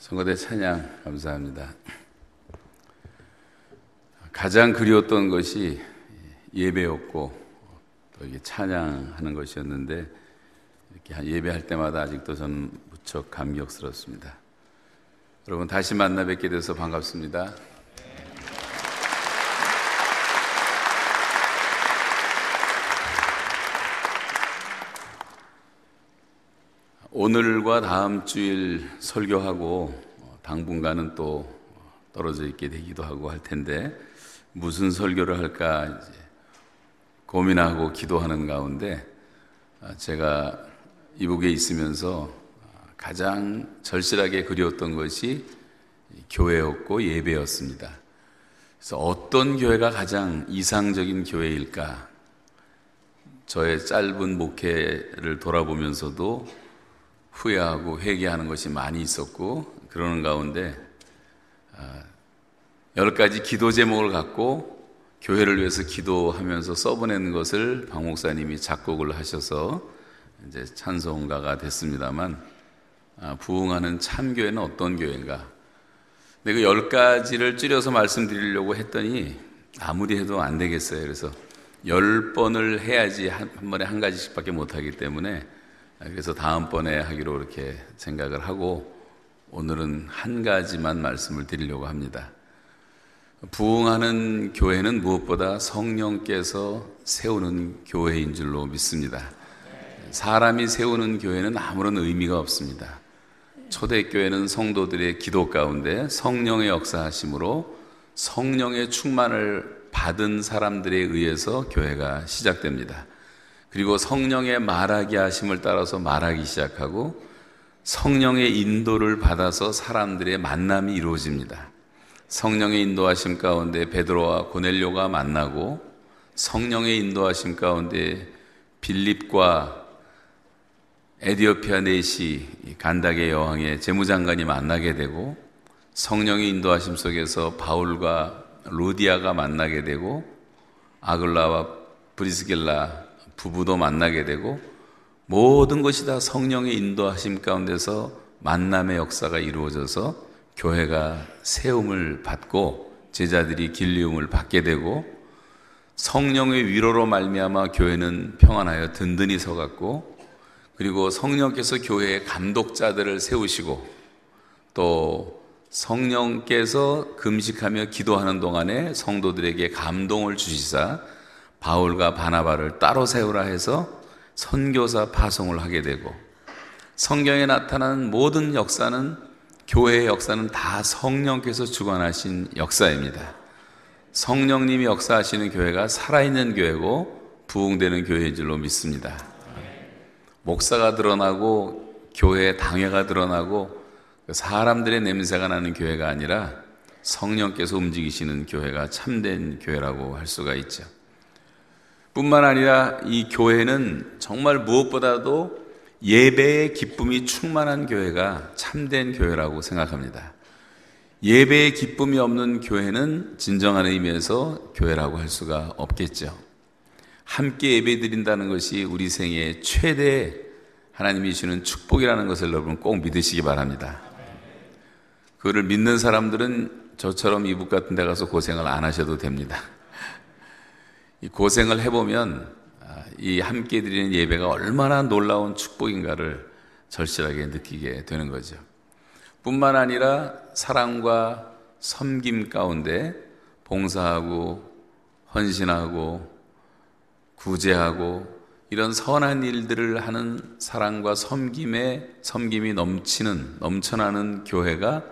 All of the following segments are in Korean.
성거대 찬양 감사합니다. 가장 그리웠던 것이 예배였고 또 이게 찬양하는 것이었는데 이렇게 예배할 때마다 아직도 저는 무척 감격스럽습니다. 여러분 다시 만나 뵙게 돼서 반갑습니다. 오늘과 다음 주일 설교하고 당분간은 또 떨어져 있게 되기도 하고 할 텐데 무슨 설교를 할까 고민하고 기도하는 가운데 제가 이북에 있으면서 가장 절실하게 그리웠던 것이 교회였고 예배였습니다. 그래서 어떤 교회가 가장 이상적인 교회일까? 저의 짧은 목회를 돌아보면서도 후회하고 회개하는 것이 많이 있었고 그러는 가운데 아, 열 가지 기도 제목을 갖고 교회를 위해서 기도하면서 써보내는 것을 박 목사님이 작곡을 하셔서 이제 찬송가가 됐습니다만 아, 부흥하는 참교회는 어떤 교회인가? 근데 그 열 가지를 줄여서 말씀드리려고 했더니 아무리 해도 안 되겠어요. 그래서 열 번을 해야지 한, 한 번에 한 가지씩밖에 못 하기 때문에 그래서 다음번에 하기로 이렇게 생각을 하고 오늘은 한 가지만 말씀을 드리려고 합니다. 부흥하는 교회는 무엇보다 성령께서 세우는 교회인 줄로 믿습니다. 사람이 세우는 교회는 아무런 의미가 없습니다. 초대교회는 성도들의 기도 가운데 성령의 역사하심으로 성령의 충만을 받은 사람들에 의해서 교회가 시작됩니다. 그리고 성령의 말하기 하심을 따라서 말하기 시작하고 성령의 인도를 받아서 사람들의 만남이 이루어집니다. 성령의 인도하심 가운데 베드로와 고넬료가 만나고 성령의 인도하심 가운데 빌립과 에디오피아 네시 간닥의 여왕의 재무장관이 만나게 되고 성령의 인도하심 속에서 바울과 루디아가 만나게 되고 아글라와 브리스길라 부부도 만나게 되고 모든 것이 다 성령의 인도하심 가운데서 만남의 역사가 이루어져서 교회가 세움을 받고 제자들이 길리움을 받게 되고 성령의 위로로 말미암아 교회는 평안하여 든든히 서갔고 그리고 성령께서 교회의 감독자들을 세우시고 또 성령께서 금식하며 기도하는 동안에 성도들에게 감동을 주시사 바울과 바나바를 따로 세우라 해서 선교사 파송을 하게 되고 성경에 나타난 모든 역사는 교회의 역사는 다 성령께서 주관하신 역사입니다. 성령님이 역사하시는 교회가 살아있는 교회고 부흥되는 교회인 줄로 믿습니다. 목사가 드러나고 교회의 당회가 드러나고 사람들의 냄새가 나는 교회가 아니라 성령께서 움직이시는 교회가 참된 교회라고 할 수가 있죠. 뿐만 아니라 이 교회는 정말 무엇보다도 예배의 기쁨이 충만한 교회가 참된 교회라고 생각합니다. 예배의 기쁨이 없는 교회는 진정한 의미에서 교회라고 할 수가 없겠죠. 함께 예배 드린다는 것이 우리 생의 최대 하나님이 주는 축복이라는 것을 여러분 꼭 믿으시기 바랍니다. 그거를 믿는 사람들은 저처럼 이북 같은 데 가서 고생을 안 하셔도 됩니다. 이 고생을 해보면 아, 이 함께 드리는 예배가 얼마나 놀라운 축복인가를 절실하게 느끼게 되는 거죠. 뿐만 아니라 사랑과 섬김 가운데 봉사하고 헌신하고 구제하고 이런 선한 일들을 하는 사랑과 섬김에 섬김이 넘치는 넘쳐나는 교회가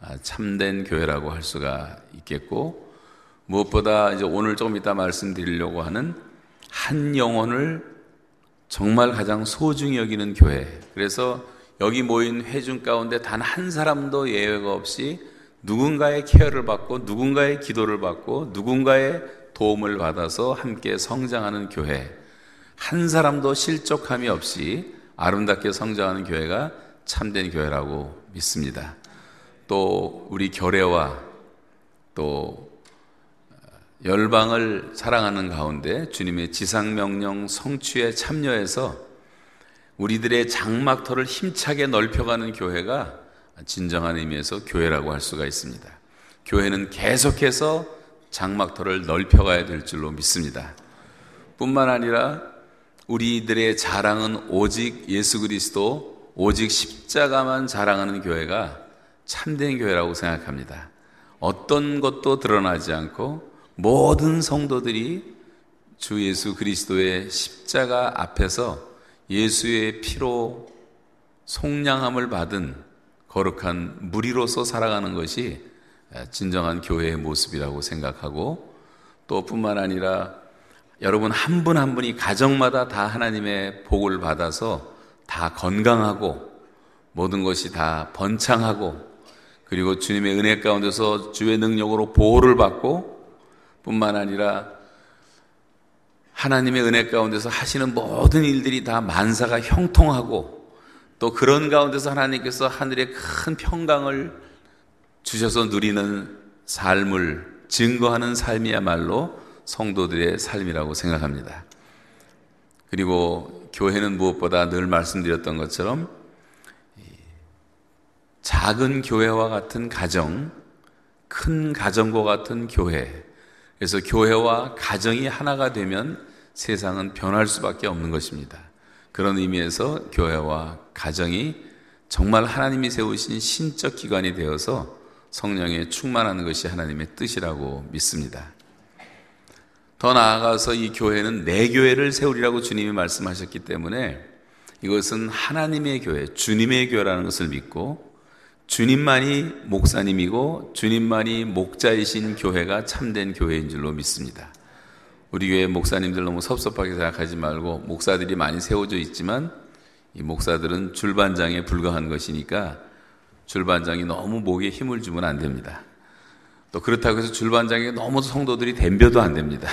아, 참된 교회라고 할 수가 있겠고 무엇보다 이제 오늘 조금 이따 말씀드리려고 하는 한 영혼을 정말 가장 소중히 여기는 교회. 그래서 여기 모인 회중 가운데 단 한 사람도 예외가 없이 누군가의 케어를 받고 누군가의 기도를 받고 누군가의 도움을 받아서 함께 성장하는 교회. 한 사람도 실족함이 없이 아름답게 성장하는 교회가 참된 교회라고 믿습니다. 또 우리 교례와 또 열방을 사랑하는 가운데 주님의 지상명령 성취에 참여해서 우리들의 장막터를 힘차게 넓혀가는 교회가 진정한 의미에서 교회라고 할 수가 있습니다. 교회는 계속해서 장막터를 넓혀가야 될 줄로 믿습니다. 뿐만 아니라 우리들의 자랑은 오직 예수 그리스도, 오직 십자가만 자랑하는 교회가 참된 교회라고 생각합니다. 어떤 것도 드러나지 않고 모든 성도들이 주 예수 그리스도의 십자가 앞에서 예수의 피로 속량함을 받은 거룩한 무리로서 살아가는 것이 진정한 교회의 모습이라고 생각하고 또 뿐만 아니라 여러분 한 분한 한 분이 가정마다 다 하나님의 복을 받아서 다 건강하고 모든 것이 다 번창하고 그리고 주님의 은혜 가운데서 주의 능력으로 보호를 받고 뿐만 아니라 하나님의 은혜 가운데서 하시는 모든 일들이 다 만사가 형통하고 또 그런 가운데서 하나님께서 하늘의 큰 평강을 주셔서 누리는 삶을 증거하는 삶이야말로 성도들의 삶이라고 생각합니다. 그리고 교회는 무엇보다 늘 말씀드렸던 것처럼 작은 교회와 같은 가정, 큰 가정과 같은 교회. 그래서 교회와 가정이 하나가 되면 세상은 변할 수밖에 없는 것입니다. 그런 의미에서 교회와 가정이 정말 하나님이 세우신 신적 기관이 되어서 성령에 충만하는 것이 하나님의 뜻이라고 믿습니다. 더 나아가서 이 교회는 내 교회를 세우리라고 주님이 말씀하셨기 때문에 이것은 하나님의 교회, 주님의 교회라는 것을 믿고 주님만이 목사님이고 주님만이 목자이신 교회가 참된 교회인 줄로 믿습니다. 우리 교회 목사님들 너무 섭섭하게 생각하지 말고 목사들이 많이 세워져 있지만 이 목사들은 줄반장에 불과한 것이니까 줄반장이 너무 목에 힘을 주면 안 됩니다. 또 그렇다고 해서 줄반장에 너무 성도들이 덤벼도 안 됩니다.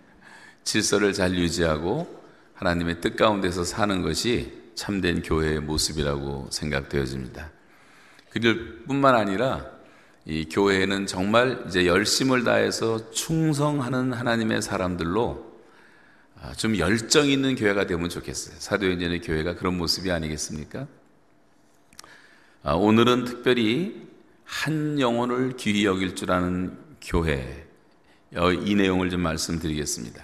질서를 잘 유지하고 하나님의 뜻 가운데서 사는 것이 참된 교회의 모습이라고 생각되어집니다. 그들 뿐만 아니라 이 교회는 정말 이제 열심을 다해서 충성하는 하나님의 사람들로 아, 좀 열정 있는 교회가 되면 좋겠어요. 사도행전의 교회가 그런 모습이 아니겠습니까? 아, 오늘은 특별히 한 영혼을 귀히 여길 줄 아는 교회 이 내용을 좀 말씀드리겠습니다.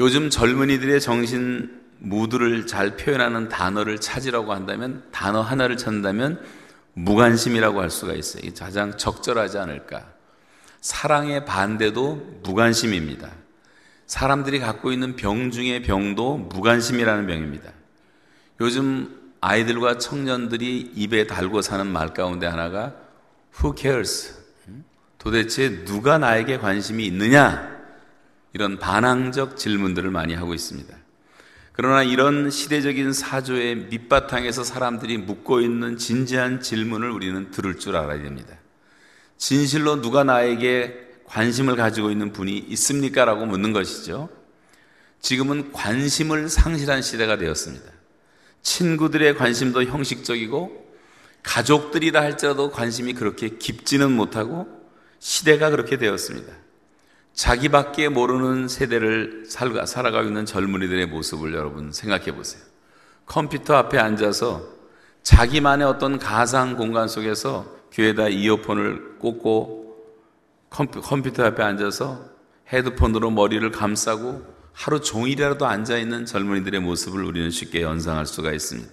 요즘 젊은이들의 정신 무드를 잘 표현하는 단어를 찾으라고 한다면 단어 하나를 찾는다면 무관심이라고 할 수가 있어요. 가장 적절하지 않을까. 사랑의 반대도 무관심입니다. 사람들이 갖고 있는 병 중의 병도 무관심이라는 병입니다. 요즘 아이들과 청년들이 입에 달고 사는 말 가운데 하나가 Who cares? 도대체 누가 나에게 관심이 있느냐? 이런 반항적 질문들을 많이 하고 있습니다. 그러나 이런 시대적인 사조의 밑바탕에서 사람들이 묻고 있는 진지한 질문을 우리는 들을 줄 알아야 됩니다. 진실로 누가 나에게 관심을 가지고 있는 분이 있습니까? 라고 묻는 것이죠. 지금은 관심을 상실한 시대가 되었습니다. 친구들의 관심도 형식적이고 가족들이라 할지라도 관심이 그렇게 깊지는 못하고 시대가 그렇게 되었습니다. 자기밖에 모르는 세대를 살아가고 있는 젊은이들의 모습을 여러분 생각해 보세요. 컴퓨터 앞에 앉아서 자기만의 어떤 가상 공간 속에서 귀에다 이어폰을 꽂고 컴퓨터 앞에 앉아서 헤드폰으로 머리를 감싸고 하루 종일이라도 앉아있는 젊은이들의 모습을 우리는 쉽게 연상할 수가 있습니다.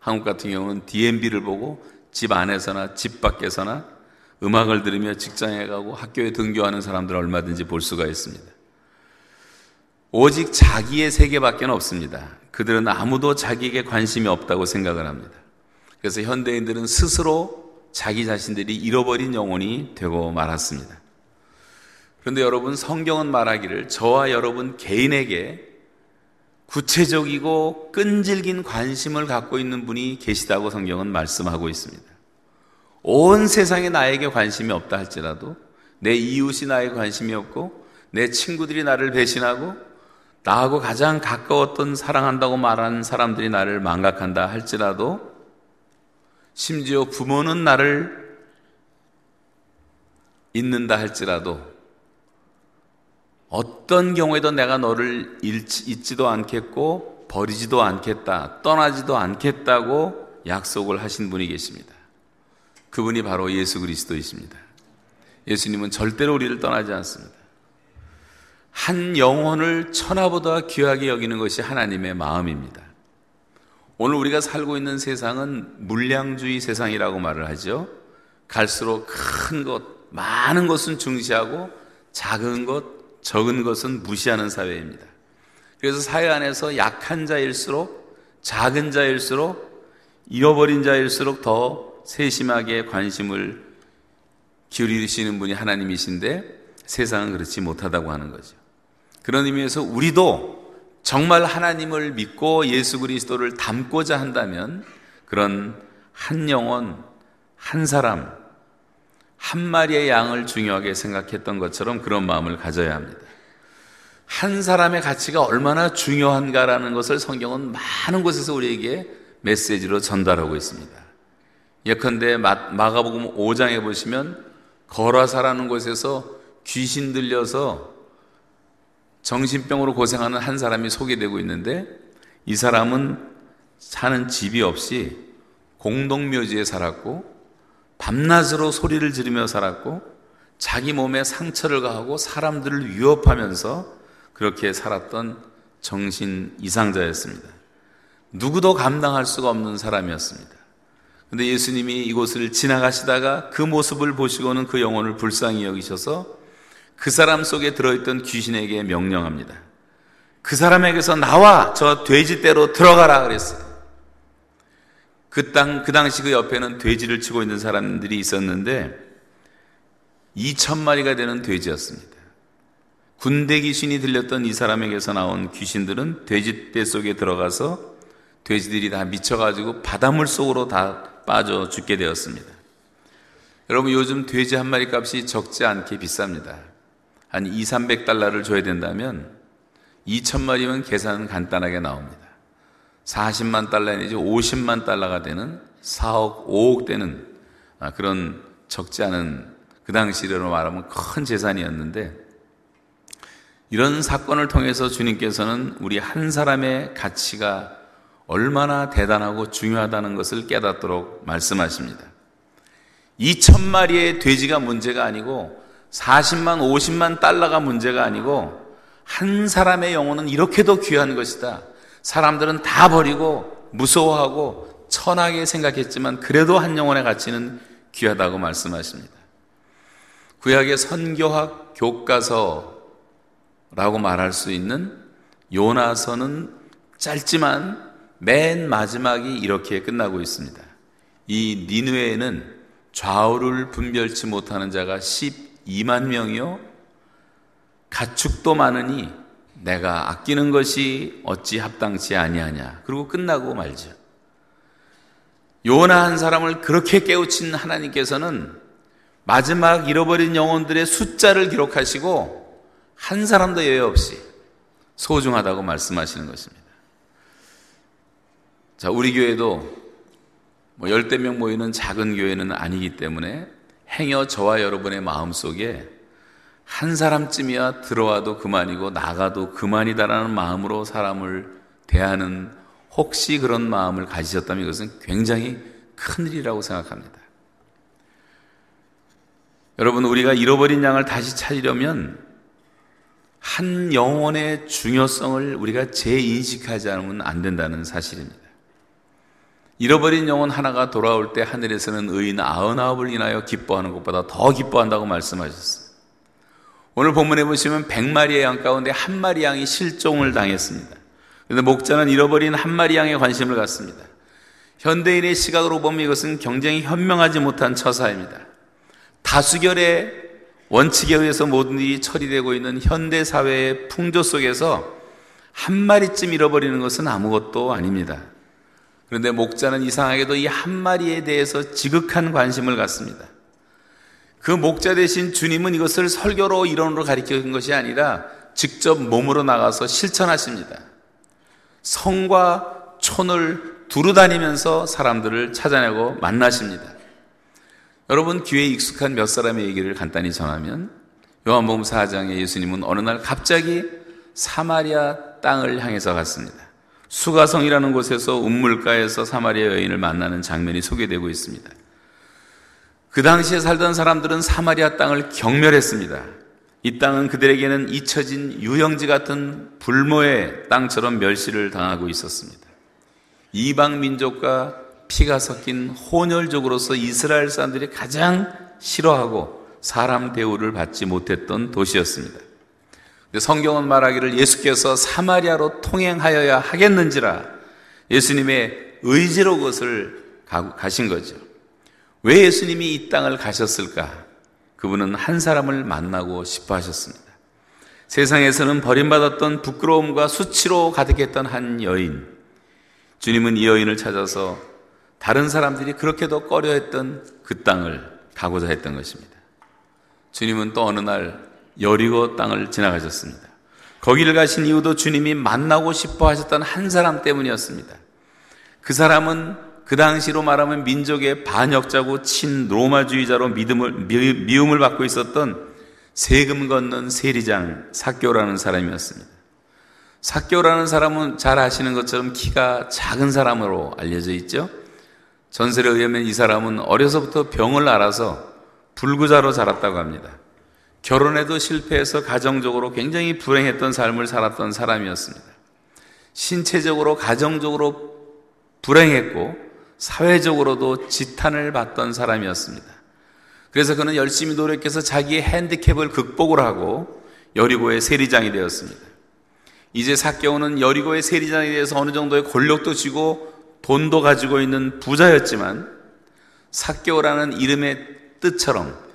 한국 같은 경우는 DMB를 보고 집 안에서나 집 밖에서나 음악을 들으며 직장에 가고 학교에 등교하는 사람들 얼마든지 볼 수가 있습니다. 오직 자기의 세계밖에 없습니다. 그들은 아무도 자기에게 관심이 없다고 생각을 합니다. 그래서 현대인들은 스스로 자기 자신들이 잃어버린 영혼이 되고 말았습니다. 그런데 여러분, 성경은 말하기를 저와 여러분 개인에게 구체적이고 끈질긴 관심을 갖고 있는 분이 계시다고 성경은 말씀하고 있습니다. 온 세상에 나에게 관심이 없다 할지라도 내 이웃이 나에게 관심이 없고 내 친구들이 나를 배신하고 나하고 가장 가까웠던 사랑한다고 말하는 사람들이 나를 망각한다 할지라도 심지어 부모는 나를 잊는다 할지라도 어떤 경우에도 내가 너를 잊지도 않겠고 버리지도 않겠다, 떠나지도 않겠다고 약속을 하신 분이 계십니다. 그분이 바로 예수 그리스도이십니다. 예수님은 절대로 우리를 떠나지 않습니다. 한 영혼을 천하보다 귀하게 여기는 것이 하나님의 마음입니다. 오늘 우리가 살고 있는 세상은 물량주의 세상이라고 말을 하죠. 갈수록 큰 것, 많은 것은 중시하고 작은 것, 적은 것은 무시하는 사회입니다. 그래서 사회 안에서 약한 자일수록 작은 자일수록 잃어버린 자일수록 더 세심하게 관심을 기울이시는 분이 하나님이신데 세상은 그렇지 못하다고 하는 거죠. 그런 의미에서 우리도 정말 하나님을 믿고 예수 그리스도를 닮고자 한다면 그런 한 영혼, 한 사람, 한 마리의 양을 중요하게 생각했던 것처럼 그런 마음을 가져야 합니다. 한 사람의 가치가 얼마나 중요한가라는 것을 성경은 많은 곳에서 우리에게 메시지로 전달하고 있습니다. 예컨대 마가복음 5장에 보시면 거라사라는 곳에서 귀신 들려서 정신병으로 고생하는 한 사람이 소개되고 있는데 이 사람은 사는 집이 없이 공동묘지에 살았고 밤낮으로 소리를 지르며 살았고 자기 몸에 상처를 가하고 사람들을 위협하면서 그렇게 살았던 정신 이상자였습니다. 누구도 감당할 수가 없는 사람이었습니다. 근데 예수님이 이곳을 지나가시다가 그 모습을 보시고는 그 영혼을 불쌍히 여기셔서 그 사람 속에 들어있던 귀신에게 명령합니다. 그 사람에게서 나와 저 돼지떼로 들어가라 그랬어요. 그 땅, 그 당시 그 옆에는 돼지를 치고 있는 사람들이 있었는데 2천 마리가 되는 돼지였습니다. 군대 귀신이 들렸던 이 사람에게서 나온 귀신들은 돼지떼 속에 들어가서 돼지들이 다 미쳐가지고 바닷물 속으로 다 빠져 죽게 되었습니다. 여러분 요즘 돼지 한 마리 값이 적지 않게 비쌉니다. 한 2, 300달러를 줘야 된다면 2천 마리면 계산은 간단하게 나옵니다. 40만 달러 내지 50만 달러가 되는 4억, 5억 되는 아, 그런 적지 않은 그 당시로 말하면 큰 재산이었는데 이런 사건을 통해서 주님께서는 우리 한 사람의 가치가 얼마나 대단하고 중요하다는 것을 깨닫도록 말씀하십니다. 2천 마리의 돼지가 문제가 아니고 40만, 50만 달러가 문제가 아니고 한 사람의 영혼은 이렇게도 귀한 것이다. 사람들은 다 버리고 무서워하고 천하게 생각했지만 그래도 한 영혼의 가치는 귀하다고 말씀하십니다. 구약의 선교학 교과서라고 말할 수 있는 요나서는 짧지만 맨 마지막이 이렇게 끝나고 있습니다. 이 니누에는 좌우를 분별치 못하는 자가 12만 명이요. 가축도 많으니 내가 아끼는 것이 어찌 합당치 아니하냐. 그리고 끝나고 말죠. 요나 한 사람을 그렇게 깨우친 하나님께서는 마지막 잃어버린 영혼들의 숫자를 기록하시고 한 사람도 예외 없이 소중하다고 말씀하시는 것입니다. 자, 우리 교회도 뭐 열대 명 모이는 작은 교회는 아니기 때문에 행여 저와 여러분의 마음 속에 한 사람쯤이야 들어와도 그만이고 나가도 그만이다라는 마음으로 사람을 대하는 혹시 그런 마음을 가지셨다면 이것은 굉장히 큰 일이라고 생각합니다. 여러분, 우리가 잃어버린 양을 다시 찾으려면 한 영혼의 중요성을 우리가 재인식하지 않으면 안 된다는 사실입니다. 잃어버린 영혼 하나가 돌아올 때 하늘에서는 의인 아흔아홉을 인하여 기뻐하는 것보다 더 기뻐한다고 말씀하셨어요. 오늘 본문에 보시면 100마리의 양 가운데 한 마리 양이 실종을 당했습니다. 그런데 목자는 잃어버린 한 마리 양에 관심을 갖습니다. 현대인의 시각으로 보면 이것은 굉장히 현명하지 못한 처사입니다. 다수결의 원칙에 의해서 모든 일이 처리되고 있는 현대 사회의 풍조 속에서 한 마리쯤 잃어버리는 것은 아무것도 아닙니다. 그런데 목자는 이상하게도 이 한 마리에 대해서 지극한 관심을 갖습니다. 그 목자 대신 주님은 이것을 설교로 이론으로 가르친 것이 아니라 직접 몸으로 나가서 실천하십니다. 성과 촌을 두루 다니면서 사람들을 찾아내고 만나십니다. 여러분 귀에 익숙한 몇 사람의 얘기를 간단히 전하면 요한복음 4장에 예수님은 어느 날 갑자기 사마리아 땅을 향해서 갔습니다. 수가성이라는 곳에서 운물가에서 사마리아 여인을 만나는 장면이 소개되고 있습니다. 그 당시에 살던 사람들은 사마리아 땅을 경멸했습니다. 이 땅은 그들에게는 잊혀진 유형지 같은 불모의 땅처럼 멸시를 당하고 있었습니다. 이방 민족과 피가 섞인 혼혈족으로서 이스라엘 사람들이 가장 싫어하고 사람 대우를 받지 못했던 도시였습니다. 성경은 말하기를 예수께서 사마리아로 통행하여야 하겠는지라 예수님의 의지로 그것을 가신 거죠. 왜 예수님이 이 땅을 가셨을까? 그분은 한 사람을 만나고 싶어 하셨습니다. 세상에서는 버림받았던 부끄러움과 수치로 가득했던 한 여인. 주님은 이 여인을 찾아서 다른 사람들이 그렇게도 꺼려했던 그 땅을 가고자 했던 것입니다. 주님은 또 어느 날 여리고 땅을 지나가셨습니다. 거기를 가신 이유도 주님이 만나고 싶어 하셨던 한 사람 때문이었습니다. 그 사람은 그 당시로 말하면 민족의 반역자고 친 로마주의자로 믿음을, 미 움을 받고 있었던 세금 걷는 세리장 사교라는 사람이었습니다. 사교라는 사람은 잘 아시는 것처럼 키가 작은 사람으로 알려져 있죠. 전설에 의하면 이 사람은 어려서부터 병을 앓아서 불구자로 자랐다고 합니다. 결혼에도 실패해서 가정적으로 굉장히 불행했던 삶을 살았던 사람이었습니다. 신체적으로, 가정적으로 불행했고 사회적으로도 지탄을 받던 사람이었습니다. 그래서 그는 열심히 노력해서 자기의 핸디캡을 극복을 하고 여리고의 세리장이 되었습니다. 이제 사개오는 여리고의 세리장에 대해서 어느 정도의 권력도 쥐고 돈도 가지고 있는 부자였지만 사개오라는 이름의 뜻처럼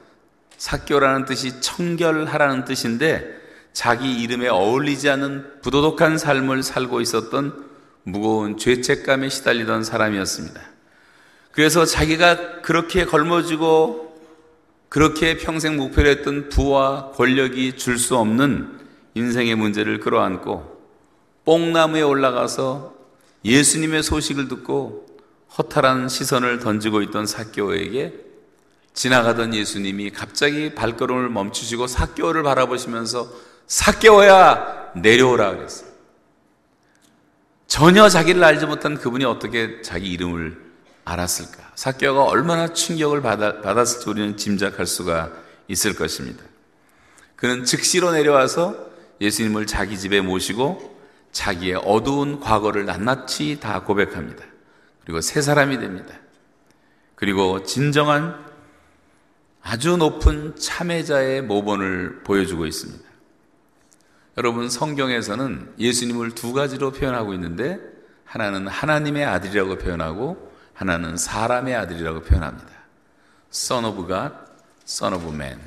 사개오라는 뜻이 청결하라는 뜻인데 자기 이름에 어울리지 않는 부도덕한 삶을 살고 있었던 무거운 죄책감에 시달리던 사람이었습니다. 그래서 자기가 그렇게 걸머지고 그렇게 평생 목표로 했던 부와 권력이 줄 수 없는 인생의 문제를 끌어안고 뽕나무에 올라가서 예수님의 소식을 듣고 허탈한 시선을 던지고 있던 사교에게 지나가던 예수님이 갑자기 발걸음을 멈추시고 사교를 바라보시면서 사교야 내려오라 그랬어요. 전혀 자기를 알지 못한 그분이 어떻게 자기 이름을 알았을까? 사개오가 얼마나 충격을 받았을지 우리는 짐작할 수가 있을 것입니다. 그는 즉시로 내려와서 예수님을 자기 집에 모시고 자기의 어두운 과거를 낱낱이 다 고백합니다. 그리고 새 사람이 됩니다. 그리고 진정한 아주 높은 참회자의 모본을 보여주고 있습니다. 여러분, 성경에서는 예수님을 두 가지로 표현하고 있는데, 하나는 하나님의 아들이라고 표현하고, 하나는 사람의 아들이라고 표현합니다. Son of God, Son of Man.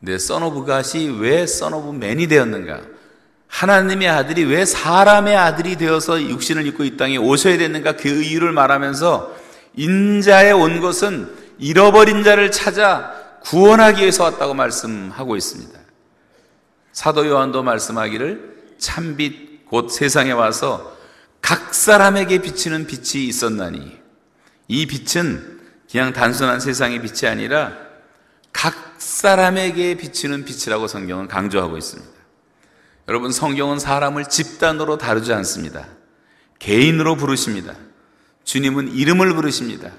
근데 Son of God이 왜 Son of Man이 되었는가? 하나님의 아들이 왜 사람의 아들이 되어서 육신을 입고 이 땅에 오셔야 됐는가? 그 이유를 말하면서 인자에 온 것은 잃어버린 자를 찾아 구원하기 위해서 왔다고 말씀하고 있습니다. 사도 요한도 말씀하기를 참빛 곧 세상에 와서 각 사람에게 비치는 빛이 있었나니 이 빛은 그냥 단순한 세상의 빛이 아니라 각 사람에게 비치는 빛이라고 성경은 강조하고 있습니다. 여러분, 성경은 사람을 집단으로 다루지 않습니다. 개인으로 부르십니다. 주님은 이름을 부르십니다.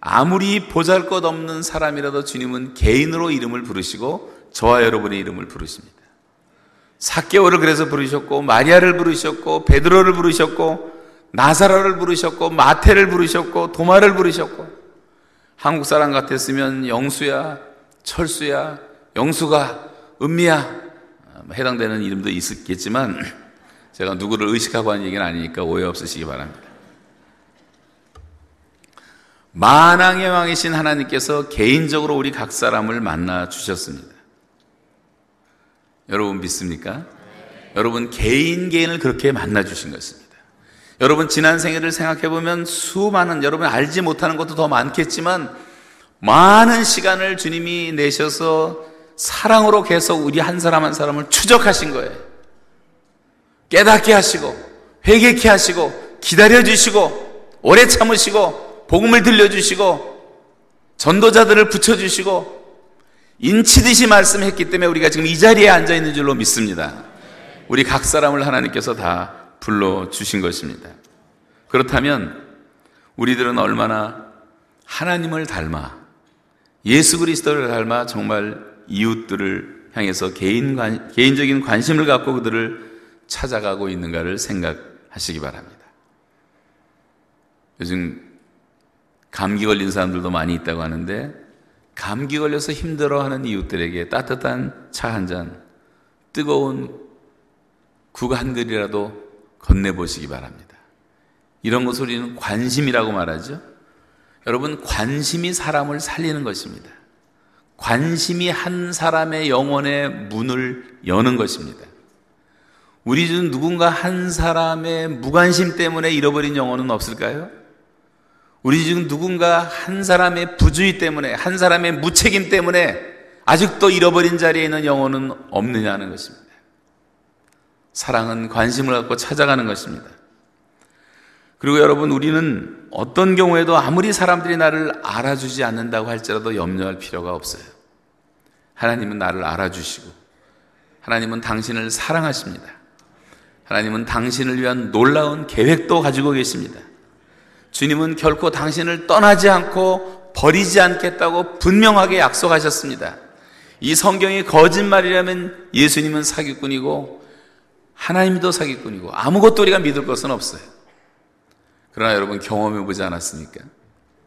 아무리 보잘 것 없는 사람이라도 주님은 개인으로 이름을 부르시고 저와 여러분의 이름을 부르십니다. 사개오를 그래서 부르셨고 마리아를 부르셨고 베드로를 부르셨고 나사로를 부르셨고 마태를 부르셨고 도마를 부르셨고 한국 사람 같았으면 영수야 철수야 영수가 은미야 해당되는 이름도 있었겠지만 제가 누구를 의식하고 하는 얘기는 아니니까 오해 없으시기 바랍니다. 만왕의 왕이신 하나님께서 개인적으로 우리 각 사람을 만나 주셨습니다. 여러분 믿습니까? 여러분 개인 개인을 그렇게 만나 주신 것입니다. 여러분 지난 생애를 생각해 보면 수많은 여러분 알지 못하는 것도 더 많겠지만 많은 시간을 주님이 내셔서 사랑으로 계속 우리 한 사람 한 사람을 추적하신 거예요. 깨닫게 하시고 회개케 하시고 기다려 주시고 오래 참으시고 복음을 들려 주시고 전도자들을 붙여 주시고 인치듯이 말씀했기 때문에 우리가 지금 이 자리에 앉아 있는 줄로 믿습니다. 우리 각 사람을 하나님께서 다 불러 주신 것입니다. 그렇다면 우리들은 얼마나 하나님을 닮아 예수 그리스도를 닮아 정말 이웃들을 향해서 개인 관, 개인적인 관심을 갖고 그들을 찾아가고 있는가를 생각하시기 바랍니다. 요즘 감기 걸린 사람들도 많이 있다고 하는데 감기 걸려서 힘들어하는 이웃들에게 따뜻한 차 한 잔, 뜨거운 국 한 그리라도 건네보시기 바랍니다. 이런 것을 우리는 관심이라고 말하죠. 여러분, 관심이 사람을 살리는 것입니다. 관심이 한 사람의 영혼의 문을 여는 것입니다. 우리 중 누군가 한 사람의 무관심 때문에 잃어버린 영혼은 없을까요? 우리 중 누군가 한 사람의 부주의 때문에, 한 사람의 무책임 때문에 아직도 잃어버린 자리에 있는 영혼은 없느냐는 것입니다. 사랑은 관심을 갖고 찾아가는 것입니다. 그리고 여러분, 우리는 어떤 경우에도 아무리 사람들이 나를 알아주지 않는다고 할지라도 염려할 필요가 없어요. 하나님은 나를 알아주시고, 하나님은 당신을 사랑하십니다. 하나님은 당신을 위한 놀라운 계획도 가지고 계십니다. 주님은 결코 당신을 떠나지 않고 버리지 않겠다고 분명하게 약속하셨습니다. 이 성경이 거짓말이라면 예수님은 사기꾼이고 하나님도 사기꾼이고 아무것도 우리가 믿을 것은 없어요. 그러나 여러분 경험해 보지 않았습니까?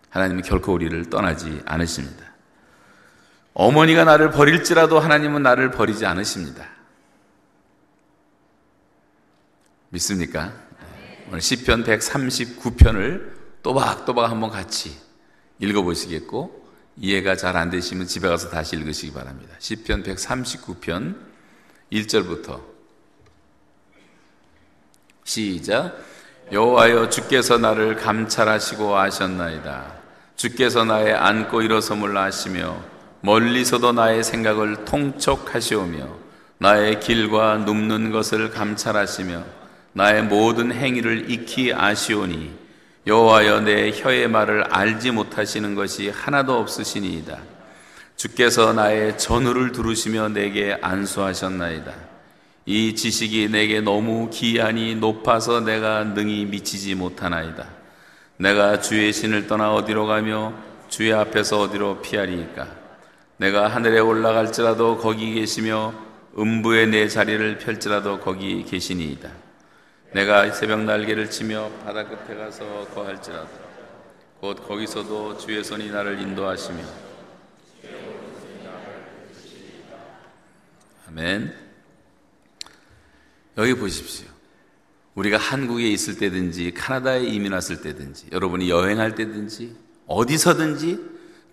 하나님은 결코 우리를 떠나지 않으십니다. 어머니가 나를 버릴지라도 하나님은 나를 버리지 않으십니다. 믿습니까? 오늘 시편 139편을 또박또박 한번 같이 읽어보시겠고 이해가 잘 안 되시면 집에 가서 다시 읽으시기 바랍니다. 시편 139편 1절부터 시작 여호와여 주께서 나를 감찰하시고 아셨나이다. 주께서 나의 앉고 일어섬을 아시며 멀리서도 나의 생각을 통촉하시오며 나의 길과 눕는 것을 감찰하시며 나의 모든 행위를 익히 아시오니 여호와여 내 혀의 말을 알지 못하시는 것이 하나도 없으시니이다. 주께서 나의 전후를 두르시며 내게 안수하셨나이다. 이 지식이 내게 너무 기한이 높아서 내가 능히 미치지 못하나이다. 내가 주의 신을 떠나 어디로 가며 주의 앞에서 어디로 피하리이까? 내가 하늘에 올라갈지라도 거기 계시며 음부에 내 자리를 펼지라도 거기 계시니이다. 내가 새벽 날개를 치며 바다 끝에 가서 거할지라도 곧 거기서도 주의 손이 나를 인도하시며 아멘. 여기 보십시오. 우리가 한국에 있을 때든지 카나다에 이민 왔을 때든지 여러분이 여행할 때든지 어디서든지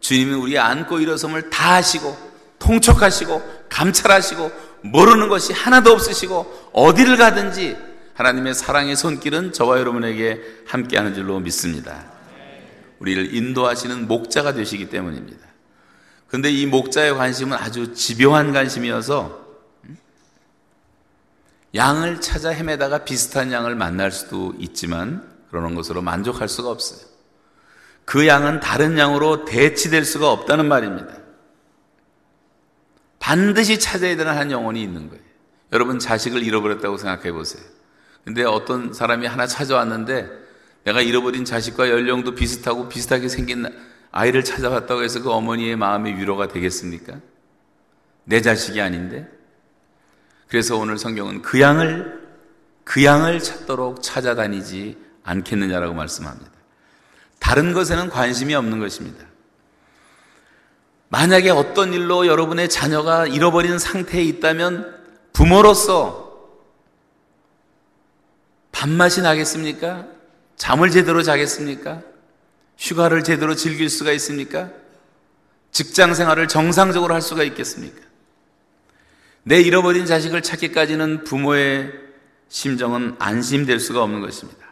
주님은 우리 안고 일어섬을 다 하시고 통촉하시고 감찰하시고 모르는 것이 하나도 없으시고 어디를 가든지 하나님의 사랑의 손길은 저와 여러분에게 함께하는 줄로 믿습니다. 우리를 인도하시는 목자가 되시기 때문입니다. 근데 이 목자의 관심은 아주 집요한 관심이어서 양을 찾아 헤매다가 비슷한 양을 만날 수도 있지만 그러는 것으로 만족할 수가 없어요. 그 양은 다른 양으로 대치될 수가 없다는 말입니다. 반드시 찾아야 되는 한 영혼이 있는 거예요. 여러분 자식을 잃어버렸다고 생각해 보세요. 근데 어떤 사람이 하나 찾아왔는데 내가 잃어버린 자식과 연령도 비슷하고 비슷하게 생긴 아이를 찾아왔다고 해서 그 어머니의 마음이 위로가 되겠습니까? 내 자식이 아닌데? 그래서 오늘 성경은 그 양을, 그 양을 찾도록 찾아다니지 않겠느냐라고 말씀합니다. 다른 것에는 관심이 없는 것입니다. 만약에 어떤 일로 여러분의 자녀가 잃어버린 상태에 있다면 부모로서 밥맛이 나겠습니까? 잠을 제대로 자겠습니까? 휴가를 제대로 즐길 수가 있습니까? 직장 생활을 정상적으로 할 수가 있겠습니까? 내 잃어버린 자식을 찾기까지는 부모의 심정은 안심될 수가 없는 것입니다.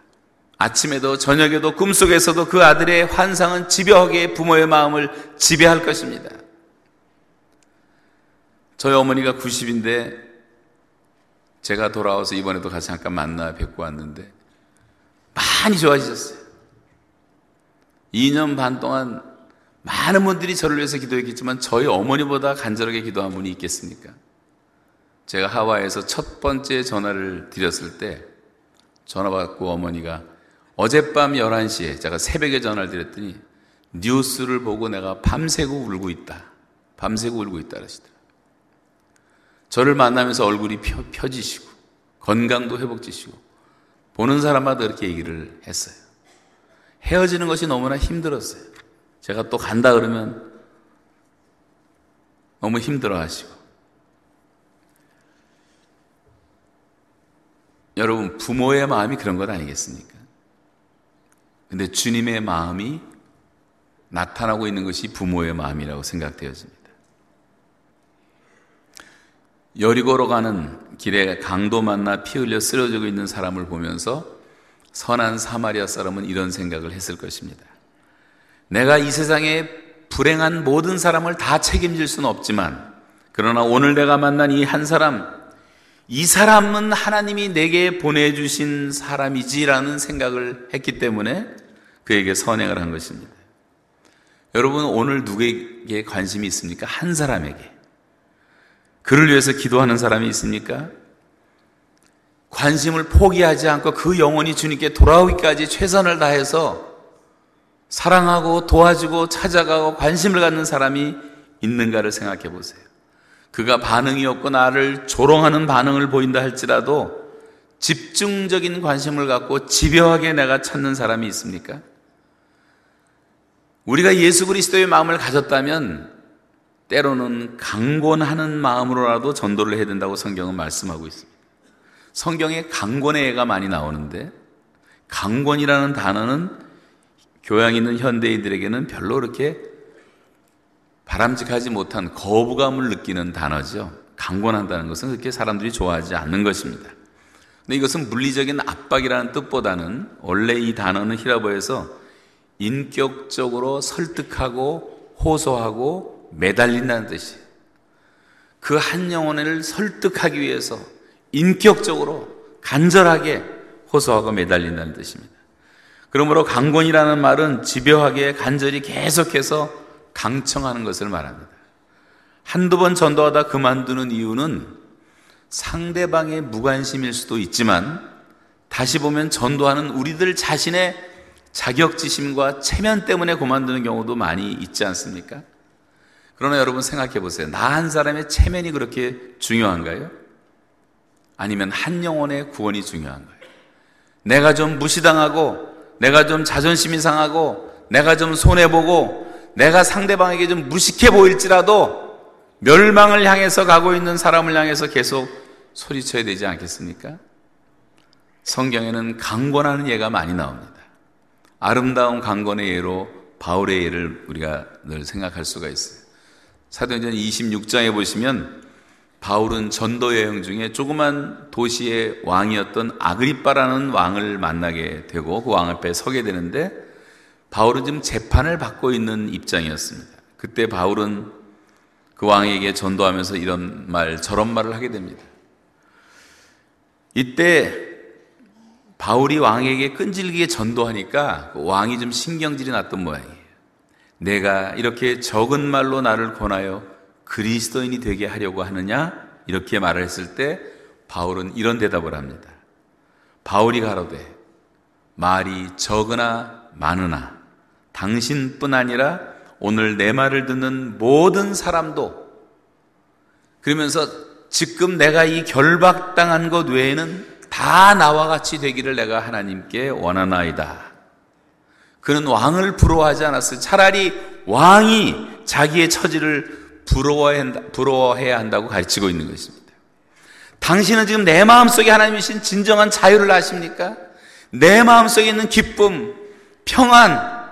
아침에도 저녁에도 꿈속에서도 그 아들의 환상은 집요하게 부모의 마음을 지배할 것입니다. 저희 어머니가 90인데 제가 돌아와서 이번에도 같이 잠깐 만나 뵙고 왔는데 많이 좋아지셨어요. 2년 반 동안 많은 분들이 저를 위해서 기도했겠지만 저희 어머니보다 간절하게 기도한 분이 있겠습니까? 제가 하와이에서 첫 번째 전화를 드렸을 때 전화 받고 어머니가 어젯밤 11시에 제가 새벽에 전화를 드렸더니 뉴스를 보고 내가 밤새고 울고 있다. 밤새고 울고 있다 그러시더라. 저를 만나면서 얼굴이 펴, 펴지시고 건강도 회복지시고 보는 사람마다 그렇게 얘기를 했어요. 헤어지는 것이 너무나 힘들었어요. 제가 또 간다 그러면 너무 힘들어 하시고. 여러분, 부모의 마음이 그런 것 아니겠습니까? 근데 주님의 마음이 나타나고 있는 것이 부모의 마음이라고 생각되어집니다. 여리고로 가는 길에 강도 만나 피 흘려 쓰러지고 있는 사람을 보면서 선한 사마리아 사람은 이런 생각을 했을 것입니다. 내가 이 세상에 불행한 모든 사람을 다 책임질 수는 없지만 그러나 오늘 내가 만난 이 한 사람 이 사람은 하나님이 내게 보내주신 사람이지라는 생각을 했기 때문에 그에게 선행을 한 것입니다. 여러분 오늘 누구에게 관심이 있습니까? 한 사람에게. 그를 위해서 기도하는 사람이 있습니까? 관심을 포기하지 않고 그 영혼이 주님께 돌아오기까지 최선을 다해서 사랑하고 도와주고 찾아가고 관심을 갖는 사람이 있는가를 생각해 보세요. 그가 반응이 없고 나를 조롱하는 반응을 보인다 할지라도 집중적인 관심을 갖고 집요하게 내가 찾는 사람이 있습니까? 우리가 예수 그리스도의 마음을 가졌다면 때로는 강권하는 마음으로라도 전도를 해야 된다고 성경은 말씀하고 있습니다. 성경에 강권의 애가 많이 나오는데 강권이라는 단어는 교양 있는 현대인들에게는 별로 그렇게 바람직하지 못한 거부감을 느끼는 단어죠. 강권한다는 것은 그렇게 사람들이 좋아하지 않는 것입니다. 근데 이것은 물리적인 압박이라는 뜻보다는 원래 이 단어는 히라보에서 인격적으로 설득하고 호소하고 매달린다는 뜻이에요. 그 한 영혼을 설득하기 위해서 인격적으로 간절하게 호소하고 매달린다는 뜻입니다. 그러므로 강권이라는 말은 집요하게 간절히 계속해서 강청하는 것을 말합니다. 한두 번 전도하다 그만두는 이유는 상대방의 무관심일 수도 있지만 다시 보면 전도하는 우리들 자신의 자격지심과 체면 때문에 그만두는 경우도 많이 있지 않습니까? 그러나 여러분 생각해 보세요. 나 한 사람의 체면이 그렇게 중요한가요? 아니면 한 영혼의 구원이 중요한가요? 내가 좀 무시당하고 내가 좀 자존심이 상하고 내가 좀 손해보고 내가 상대방에게 좀 무식해 보일지라도 멸망을 향해서 가고 있는 사람을 향해서 계속 소리쳐야 되지 않겠습니까? 성경에는 강권하는 예가 많이 나옵니다. 아름다운 강권의 예로 바울의 예를 우리가 늘 생각할 수가 있어요. 사도행전 26장에 보시면 바울은 전도 여행 중에 조그만 도시의 왕이었던 아그리빠라는 왕을 만나게 되고 그 왕 앞에 서게 되는데 바울은 지금 재판을 받고 있는 입장이었습니다. 그때 바울은 그 왕에게 전도하면서 이런 말, 저런 말을 하게 됩니다. 이때 바울이 왕에게 끈질기게 전도하니까 그 왕이 좀 신경질이 났던 모양이에요. 내가 이렇게 적은 말로 나를 권하여 그리스도인이 되게 하려고 하느냐? 이렇게 말을 했을 때 바울은 이런 대답을 합니다. 바울이 가로되 말이 적으나 많으나 당신뿐 아니라 오늘 내 말을 듣는 모든 사람도 그러면서 지금 내가 이 결박당한 것 외에는 다 나와 같이 되기를 내가 하나님께 원하나이다. 그는 왕을 부러워하지 않았어요. 차라리 왕이 자기의 처지를 부러워해야 한다고 가르치고 있는 것입니다. 당신은 지금 내 마음속에 하나님이신 진정한 자유를 아십니까? 내 마음속에 있는 기쁨, 평안,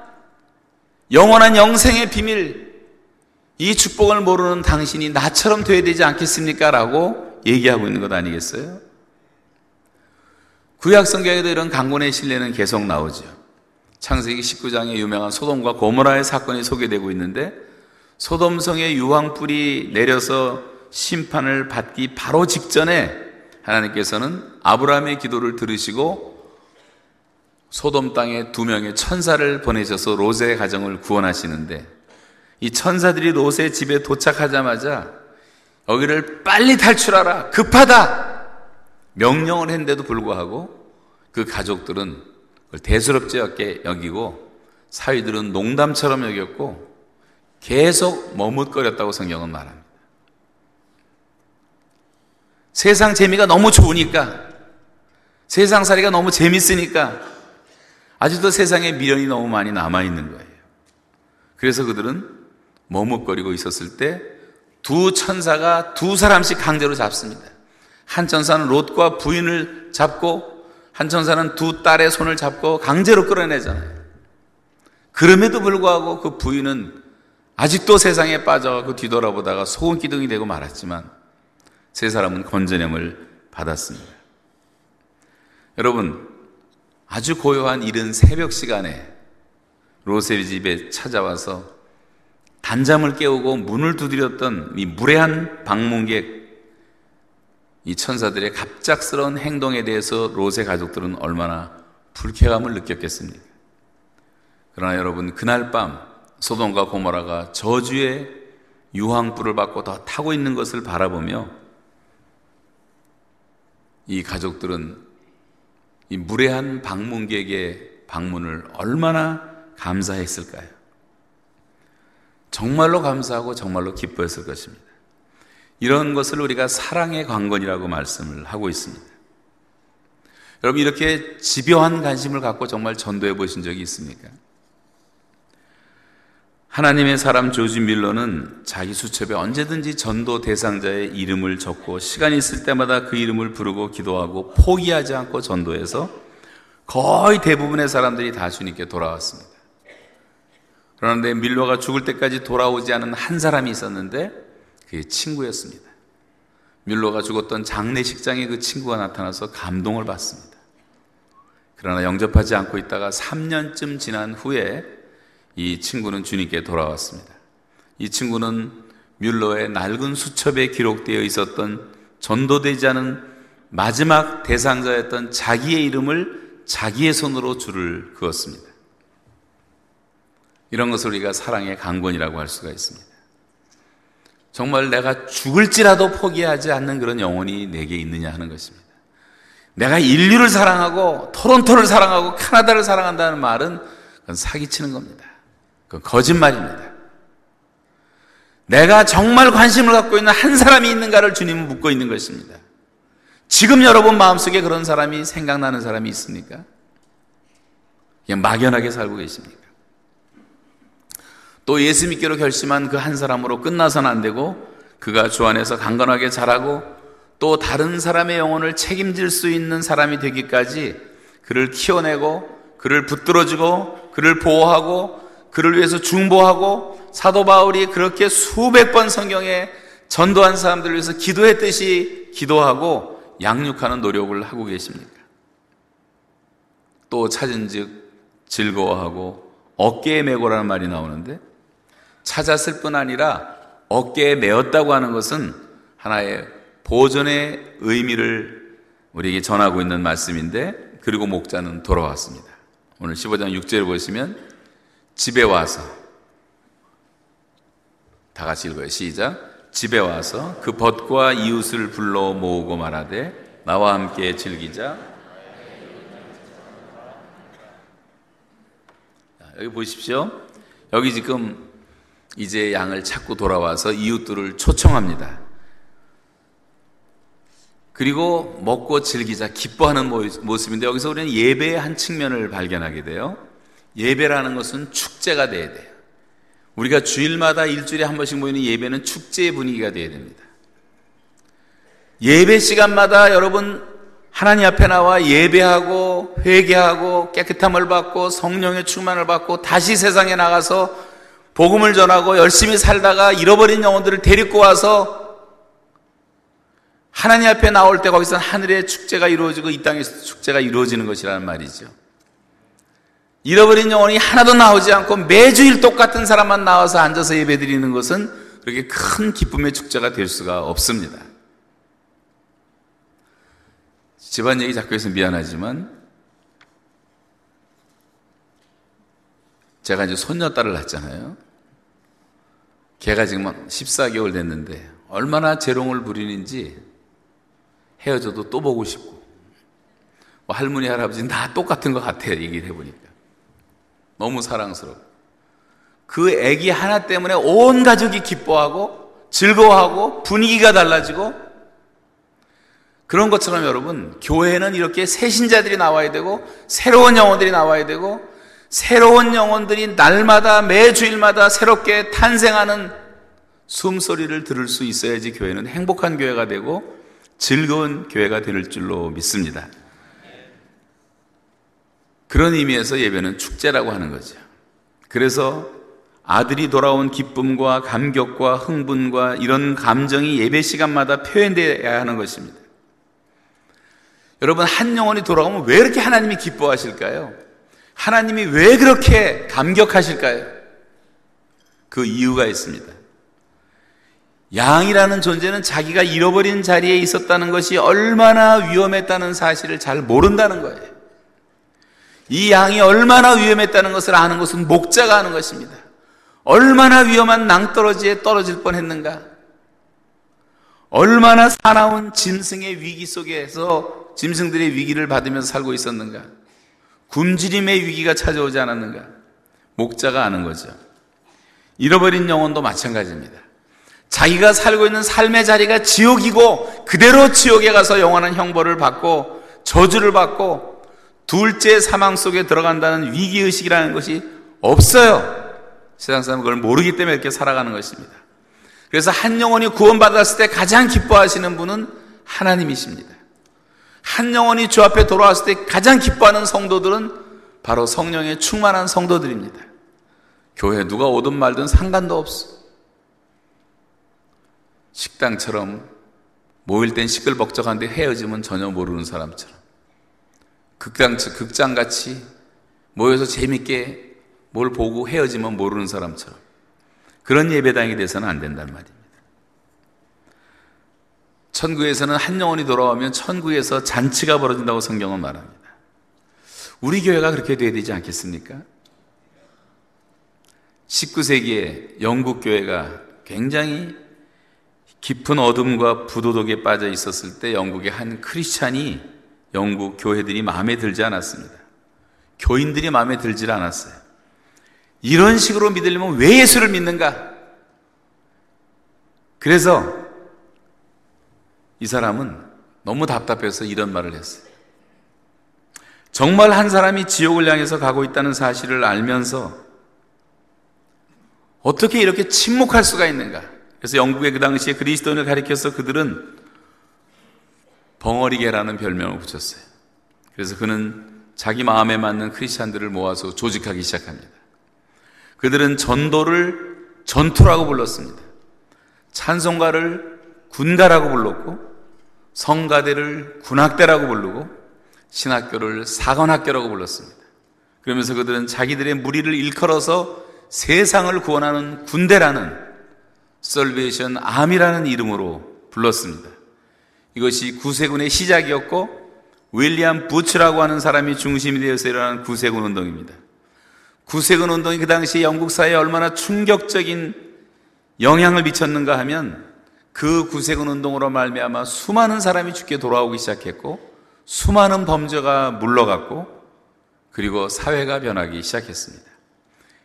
영원한 영생의 비밀, 이 축복을 모르는 당신이 나처럼 되어야 되지 않겠습니까? 라고 얘기하고 있는 것 아니겠어요? 구약 성경에도 이런 강권의 신뢰는 계속 나오죠. 창세기 19장에 유명한 소돔과 고모라의 사건이 소개되고 있는데 소돔성의 유황불이 내려서 심판을 받기 바로 직전에 하나님께서는 아브라함의 기도를 들으시고 소돔 땅에 두 명의 천사를 보내셔서 로세의 가정을 구원하시는데 이 천사들이 로세 집에 도착하자마자 여기를 빨리 탈출하라 급하다 명령을 했는데도 불구하고 그 가족들은 대수롭지 않게 여기고 사위들은 농담처럼 여겼고 계속 머뭇거렸다고 성경은 말합니다. 세상 재미가 너무 좋으니까 세상 살이가 너무 재밌으니까 아직도 세상에 미련이 너무 많이 남아 있는 거예요. 그래서 그들은 머뭇거리고 있었을 때 두 천사가 두 사람씩 강제로 잡습니다. 한 천사는 롯과 부인을 잡고 한 천사는 두 딸의 손을 잡고 강제로 끌어내잖아요. 그럼에도 불구하고 그 부인은 아직도 세상에 빠져 그 뒤돌아보다가 소금 기둥이 되고 말았지만 세 사람은 건전함을 받았습니다. 여러분, 아주 고요한 이른 새벽 시간에 로셀 집에 찾아와서 단잠을 깨우고 문을 두드렸던 이 무례한 방문객 이 천사들의 갑작스러운 행동에 대해서 롯의 가족들은 얼마나 불쾌감을 느꼈겠습니까? 그러나 여러분 그날 밤 소돔과 고모라가 저주의 유황불을 받고 더 타고 있는 것을 바라보며 이 가족들은 이 무례한 방문객의 방문을 얼마나 감사했을까요? 정말로 감사하고 정말로 기뻐했을 것입니다. 이런 것을 우리가 사랑의 관건이라고 말씀을 하고 있습니다. 여러분 이렇게 집요한 관심을 갖고 정말 전도해 보신 적이 있습니까? 하나님의 사람 조지 밀러는 자기 수첩에 언제든지 전도 대상자의 이름을 적고 시간이 있을 때마다 그 이름을 부르고 기도하고 포기하지 않고 전도해서 거의 대부분의 사람들이 다 주님께 돌아왔습니다. 그런데 밀러가 죽을 때까지 돌아오지 않은 한 사람이 있었는데 그게 친구였습니다. 밀러가 죽었던 장례식장에 그 친구가 나타나서 감동을 받습니다. 그러나 영접하지 않고 있다가 3년쯤 지난 후에 이 친구는 주님께 돌아왔습니다. 이 친구는 뮬러의 낡은 수첩에 기록되어 있었던 전도되지 않은 마지막 대상자였던 자기의 이름을 자기의 손으로 줄을 그었습니다. 이런 것을 우리가 사랑의 강권이라고 할 수가 있습니다. 정말 내가 죽을지라도 포기하지 않는 그런 영혼이 내게 있느냐 하는 것입니다. 내가 인류를 사랑하고 토론토를 사랑하고 캐나다를 사랑한다는 말은 그건 사기치는 겁니다. 그 거짓말입니다. 내가 정말 관심을 갖고 있는 한 사람이 있는가를 주님은 묻고 있는 것입니다. 지금 여러분 마음속에 그런 사람이 생각나는 사람이 있습니까? 그냥 막연하게 살고 계십니까? 또 예수 믿기로 결심한 그 한 사람으로 끝나서는 안 되고 그가 주 안에서 강건하게 자라고 또 다른 사람의 영혼을 책임질 수 있는 사람이 되기까지 그를 키워내고 그를 붙들어주고 그를 보호하고 그를 위해서 중보하고 사도 바울이 그렇게 수백 번 성경에 전도한 사람들을 위해서 기도했듯이 기도하고 양육하는 노력을 하고 계십니까? 또 찾은 즉 즐거워하고 어깨에 메고라는 말이 나오는데 찾았을 뿐 아니라 어깨에 메었다고 하는 것은 하나의 보존의 의미를 우리에게 전하고 있는 말씀인데 그리고 목자는 돌아왔습니다. 오늘 15장 6절을 보시면 집에 와서 다 같이 읽어요. 시작. 집에 와서 그 벗과 이웃을 불러 모으고 말하되 나와 함께 즐기자. 여기 보십시오. 여기 지금 이제 양을 찾고 돌아와서 이웃들을 초청합니다. 그리고 먹고 즐기자 기뻐하는 모습인데 여기서 우리는 예배의 한 측면을 발견하게 돼요. 예배라는 것은 축제가 돼야 돼요. 우리가 주일마다 일주일에 한 번씩 모이는 예배는 축제의 분위기가 돼야 됩니다. 예배 시간마다 여러분 하나님 앞에 나와 예배하고 회개하고 깨끗함을 받고 성령의 충만을 받고 다시 세상에 나가서 복음을 전하고 열심히 살다가 잃어버린 영혼들을 데리고 와서 하나님 앞에 나올 때 거기서 하늘의 축제가 이루어지고 이 땅에서 축제가 이루어지는 것이라는 말이죠. 잃어버린 영혼이 하나도 나오지 않고 매주일 똑같은 사람만 나와서 앉아서 예배 드리는 것은 그렇게 큰 기쁨의 축제가 될 수가 없습니다. 집안 얘기 자꾸 해서 미안하지만 제가 이제 손녀딸을 낳았잖아요. 걔가 지금 14개월 됐는데 얼마나 재롱을 부리는지 헤어져도 또 보고 싶고 뭐 할머니 할아버지는 다 똑같은 것 같아요. 얘기를 해보니까. 너무 사랑스러워. 그 아기 하나 때문에 온 가족이 기뻐하고 즐거워하고 분위기가 달라지고 그런 것처럼 여러분 교회는 이렇게 새 신자들이 나와야 되고 새로운 영혼들이 나와야 되고 새로운 영혼들이 날마다 매주일마다 새롭게 탄생하는 숨소리를 들을 수 있어야지 교회는 행복한 교회가 되고 즐거운 교회가 될 줄로 믿습니다. 그런 의미에서 예배는 축제라고 하는 거죠. 그래서 아들이 돌아온 기쁨과 감격과 흥분과 이런 감정이 예배 시간마다 표현되어야 하는 것입니다. 여러분, 한 영혼이 돌아오면 왜 이렇게 하나님이 기뻐하실까요? 하나님이 왜 그렇게 감격하실까요? 그 이유가 있습니다. 양이라는 존재는 자기가 잃어버린 자리에 있었다는 것이 얼마나 위험했다는 사실을 잘 모른다는 거예요. 이 양이 얼마나 위험했다는 것을 아는 것은 목자가 아는 것입니다. 얼마나 위험한 낭떠러지에 떨어질 뻔 했는가? 얼마나 사나운 짐승의 위기 속에서 짐승들의 위기를 받으면서 살고 있었는가? 굶주림의 위기가 찾아오지 않았는가? 목자가 아는 거죠. 잃어버린 영혼도 마찬가지입니다. 자기가 살고 있는 삶의 자리가 지옥이고 그대로 지옥에 가서 영원한 형벌을 받고 저주를 받고 둘째 사망 속에 들어간다는 위기의식이라는 것이 없어요. 세상 사람은 그걸 모르기 때문에 이렇게 살아가는 것입니다. 그래서 한 영혼이 구원받았을 때 가장 기뻐하시는 분은 하나님이십니다. 한 영혼이 주 앞에 돌아왔을 때 가장 기뻐하는 성도들은 바로 성령에 충만한 성도들입니다. 교회 누가 오든 말든 상관도 없어. 식당처럼 모일 땐 시끌벅적한데 헤어지면 전혀 모르는 사람처럼. 극장, 극장같이 모여서 재밌게 뭘 보고 헤어지면 모르는 사람처럼. 그런 예배당이 돼서는 안 된단 말입니다. 천국에서는 한 영혼이 돌아오면 천국에서 잔치가 벌어진다고 성경은 말합니다. 우리 교회가 그렇게 돼야 되지 않겠습니까? 19세기에 영국 교회가 굉장히 깊은 어둠과 부도덕에 빠져 있었을 때 영국의 한 크리스찬이 영국 교회들이 마음에 들지 않았습니다. 교인들이 마음에 들지 않았어요. 이런 식으로 믿으려면 왜 예수를 믿는가? 그래서 이 사람은 너무 답답해서 이런 말을 했어요. 정말 한 사람이 지옥을 향해서 가고 있다는 사실을 알면서 어떻게 이렇게 침묵할 수가 있는가? 그래서 영국의 그 당시에 그리스도인을 가리켜서 그들은 벙어리개라는 별명을 붙였어요. 그래서 그는 자기 마음에 맞는 크리스찬들을 모아서 조직하기 시작합니다. 그들은 전도를 전투라고 불렀습니다. 찬송가를 군가라고 불렀고 성가대를 군학대라고 부르고 신학교를 사관학교라고 불렀습니다. 그러면서 그들은 자기들의 무리를 일컬어서 세상을 구원하는 군대라는 설베이션 암이라는 이름으로 불렀습니다. 이것이 구세군의 시작이었고 윌리엄 부츠라고 하는 사람이 중심이 되어서 일어난 구세군 운동입니다. 구세군 운동이 그 당시 영국 사회에 얼마나 충격적인 영향을 미쳤는가 하면 그 구세군 운동으로 말미암아 수많은 사람이 죽게 돌아오기 시작했고 수많은 범죄가 물러갔고 그리고 사회가 변하기 시작했습니다.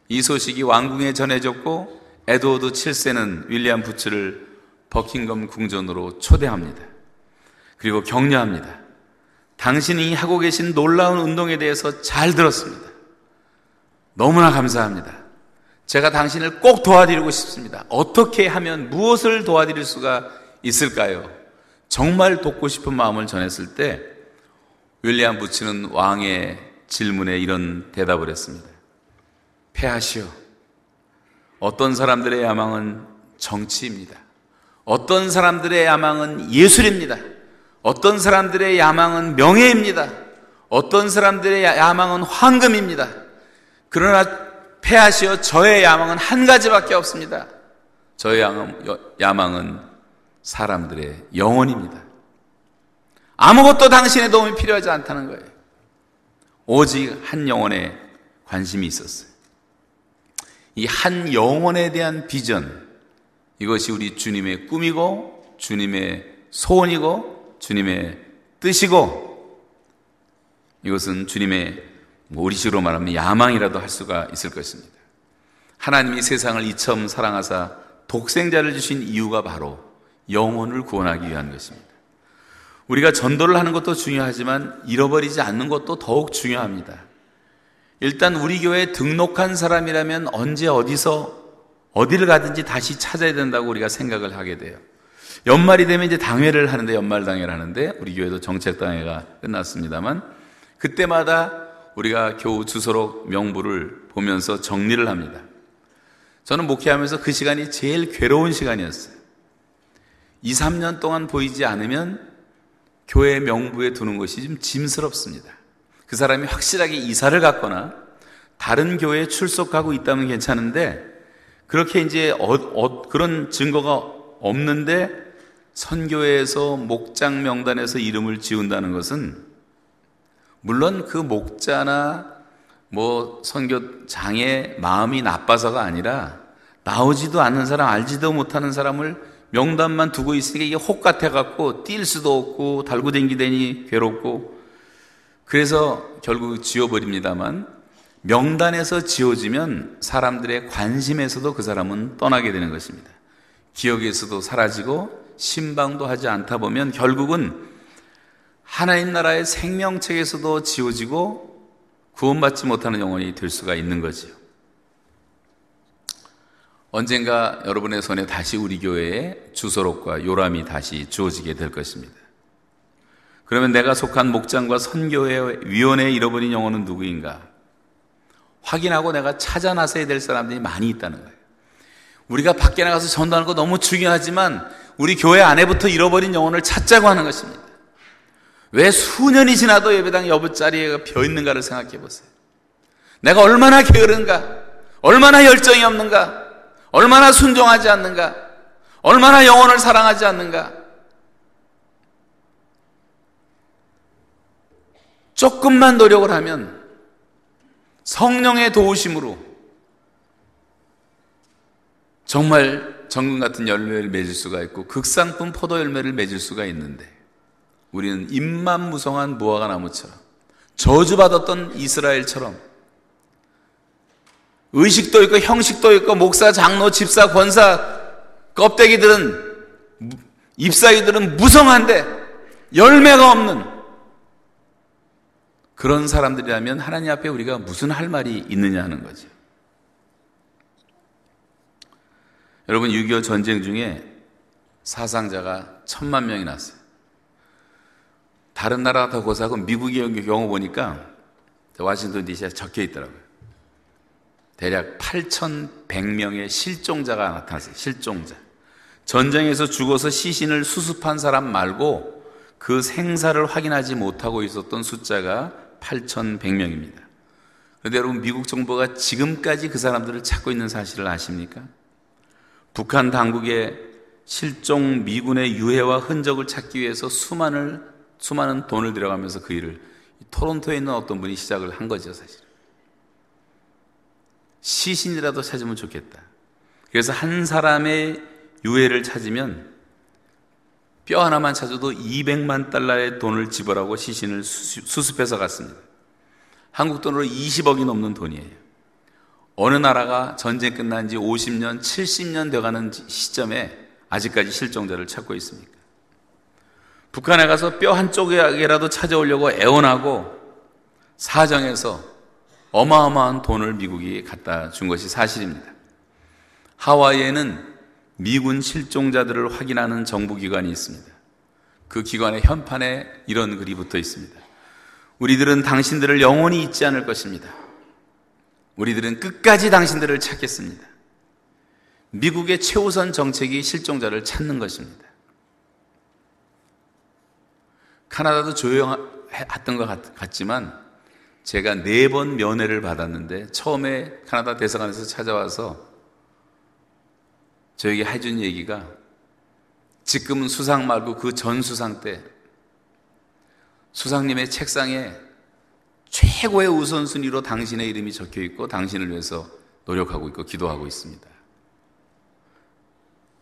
이 소식이 왕궁에 전해졌고 에드워드 7세는 윌리엄 부츠를 버킹엄 궁전으로 초대합니다. 그리고 격려합니다. 당신이 하고 계신 놀라운 운동에 대해서 잘 들었습니다. 너무나 감사합니다. 제가 당신을 꼭 도와드리고 싶습니다. 어떻게 하면 무엇을 도와드릴 수가 있을까요? 정말 돕고 싶은 마음을 전했을 때 윌리엄 부츠는 왕의 질문에 이런 대답을 했습니다. 패하시오. 어떤 사람들의 야망은 정치입니다. 어떤 사람들의 야망은 예술입니다. 어떤 사람들의 야망은 명예입니다. 어떤 사람들의 야망은 황금입니다. 그러나 패하시어 저의 야망은 한 가지밖에 없습니다. 저의 야망은 사람들의 영혼입니다. 아무것도 당신의 도움이 필요하지 않다는 거예요. 오직 한 영혼에 관심이 있었어요. 이 한 영혼에 대한 비전, 이것이 우리 주님의 꿈이고, 주님의 소원이고, 주님의 뜻이고, 이것은 주님의 뭐 우리식으로 말하면 야망이라도 할 수가 있을 것입니다. 하나님이 세상을 이처음 사랑하사 독생자를 주신 이유가 바로 영혼을 구원하기 위한 것입니다. 우리가 전도를 하는 것도 중요하지만 잃어버리지 않는 것도 더욱 중요합니다. 일단 우리 교회에 등록한 사람이라면 언제 어디서 어디를 가든지 다시 찾아야 된다고 우리가 생각을 하게 돼요. 연말이 되면 이제 당회를 하는데 연말 당회를 하는데 우리 교회도 정책 당회가 끝났습니다만 그때마다 우리가 교우 주소록 명부를 보면서 정리를 합니다. 저는 목회하면서 그 시간이 제일 괴로운 시간이었어요. 2, 3년 동안 보이지 않으면 교회 명부에 두는 것이 좀 짐스럽습니다. 그 사람이 확실하게 이사를 갔거나 다른 교회에 출석하고 있다면 괜찮은데 그렇게 이제 어, 어, 그런 증거가 없는데 선교회에서 목장 명단에서 이름을 지운다는 것은 물론 그 목자나 뭐 선교장의 마음이 나빠서가 아니라 나오지도 않는 사람, 알지도 못하는 사람을 명단만 두고 있으니까 이게 혹 같아갖고 뛸 수도 없고 달고 댕기더니 괴롭고 그래서 결국 지워버립니다만 명단에서 지워지면 사람들의 관심에서도 그 사람은 떠나게 되는 것입니다. 기억에서도 사라지고 신방도 하지 않다 보면 결국은 하나님 나라의 생명책에서도 지워지고 구원받지 못하는 영혼이 될 수가 있는 거지요. 언젠가 여러분의 손에 다시 우리 교회에 주소록과 요람이 다시 주어지게 될 것입니다. 그러면 내가 속한 목장과 선교회 위원회에 잃어버린 영혼은 누구인가? 확인하고 내가 찾아 나서야 될 사람들이 많이 있다는 거예요. 우리가 밖에 나가서 전도하는 거 너무 중요하지만 우리 교회 안에부터 잃어버린 영혼을 찾자고 하는 것입니다. 왜 수년이 지나도 예배당 여부 자리에 벼 있는가를 생각해 보세요. 내가 얼마나 게으른가? 얼마나 열정이 없는가? 얼마나 순종하지 않는가? 얼마나 영혼을 사랑하지 않는가? 조금만 노력을 하면 성령의 도우심으로 정말 정금 같은 열매를 맺을 수가 있고 극상품 포도 열매를 맺을 수가 있는데 우리는 입만 무성한 무화과 나무처럼 저주받았던 이스라엘처럼 의식도 있고 형식도 있고 목사, 장로, 집사, 권사 껍데기들은 잎사귀들은 무성한데 열매가 없는 그런 사람들이라면 하나님 앞에 우리가 무슨 할 말이 있느냐 하는 거죠. 여러분 6.25 전쟁 중에 사상자가 천만 명이 났어요. 다른 나라 더 고사하고 미국의 경우 보니까 와싱턴 DC에 적혀 있더라고요. 대략 8,100명의 실종자가 나타났어요. 실종자. 전쟁에서 죽어서 시신을 수습한 사람 말고 그 생사를 확인하지 못하고 있었던 숫자가 8,100명입니다. 그런데 여러분, 미국 정부가 지금까지 그 사람들을 찾고 있는 사실을 아십니까? 북한 당국의 실종 미군의 유해와 흔적을 찾기 위해서 수많은 수많은 돈을 들여가면서 그 일을 토론토에 있는 어떤 분이 시작을 한 거죠, 사실. 시신이라도 찾으면 좋겠다. 그래서 한 사람의 유해를 찾으면 뼈 하나만 찾아도 200만 달러의 돈을 지불하고 시신을 수습해서 갔습니다. 한국 돈으로 20억이 넘는 돈이에요. 어느 나라가 전쟁 끝난 지 50년, 70년 돼가는 시점에 아직까지 실종자를 찾고 있습니까? 북한에 가서 뼈 한쪽이라도 찾아오려고 애원하고 사정해서 어마어마한 돈을 미국이 갖다 준 것이 사실입니다. 하와이에는 미군 실종자들을 확인하는 정부기관이 있습니다. 그 기관의 현판에 이런 글이 붙어 있습니다. 우리들은 당신들을 영원히 잊지 않을 것입니다. 우리들은 끝까지 당신들을 찾겠습니다. 미국의 최우선 정책이 실종자를 찾는 것입니다. 카나다도 조용했던 것 같 지만 제가 네 번 면회를 받았는데 처음에 카나다 대사관에서 찾아와서 저에게 해준 얘기가 지금은 수상 말고 그 전 수상 때 수상님의 책상에 최고의 우선순위로 당신의 이름이 적혀 있고 당신을 위해서 노력하고 있고 기도하고 있습니다.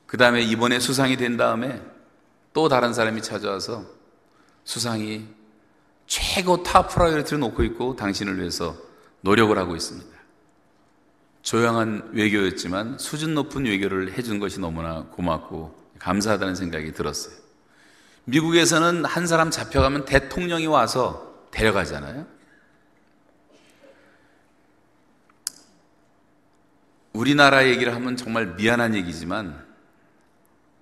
그 다음에 이번에 수상이 된 다음에 또 다른 사람이 찾아와서 수상이 최고 top priority를 놓고 있고 당신을 위해서 노력을 하고 있습니다. 조용한 외교였지만 수준 높은 외교를 해준 것이 너무나 고맙고 감사하다는 생각이 들었어요. 미국에서는 한 사람 잡혀가면 대통령이 와서 데려가잖아요. 우리나라 얘기를 하면 정말 미안한 얘기지만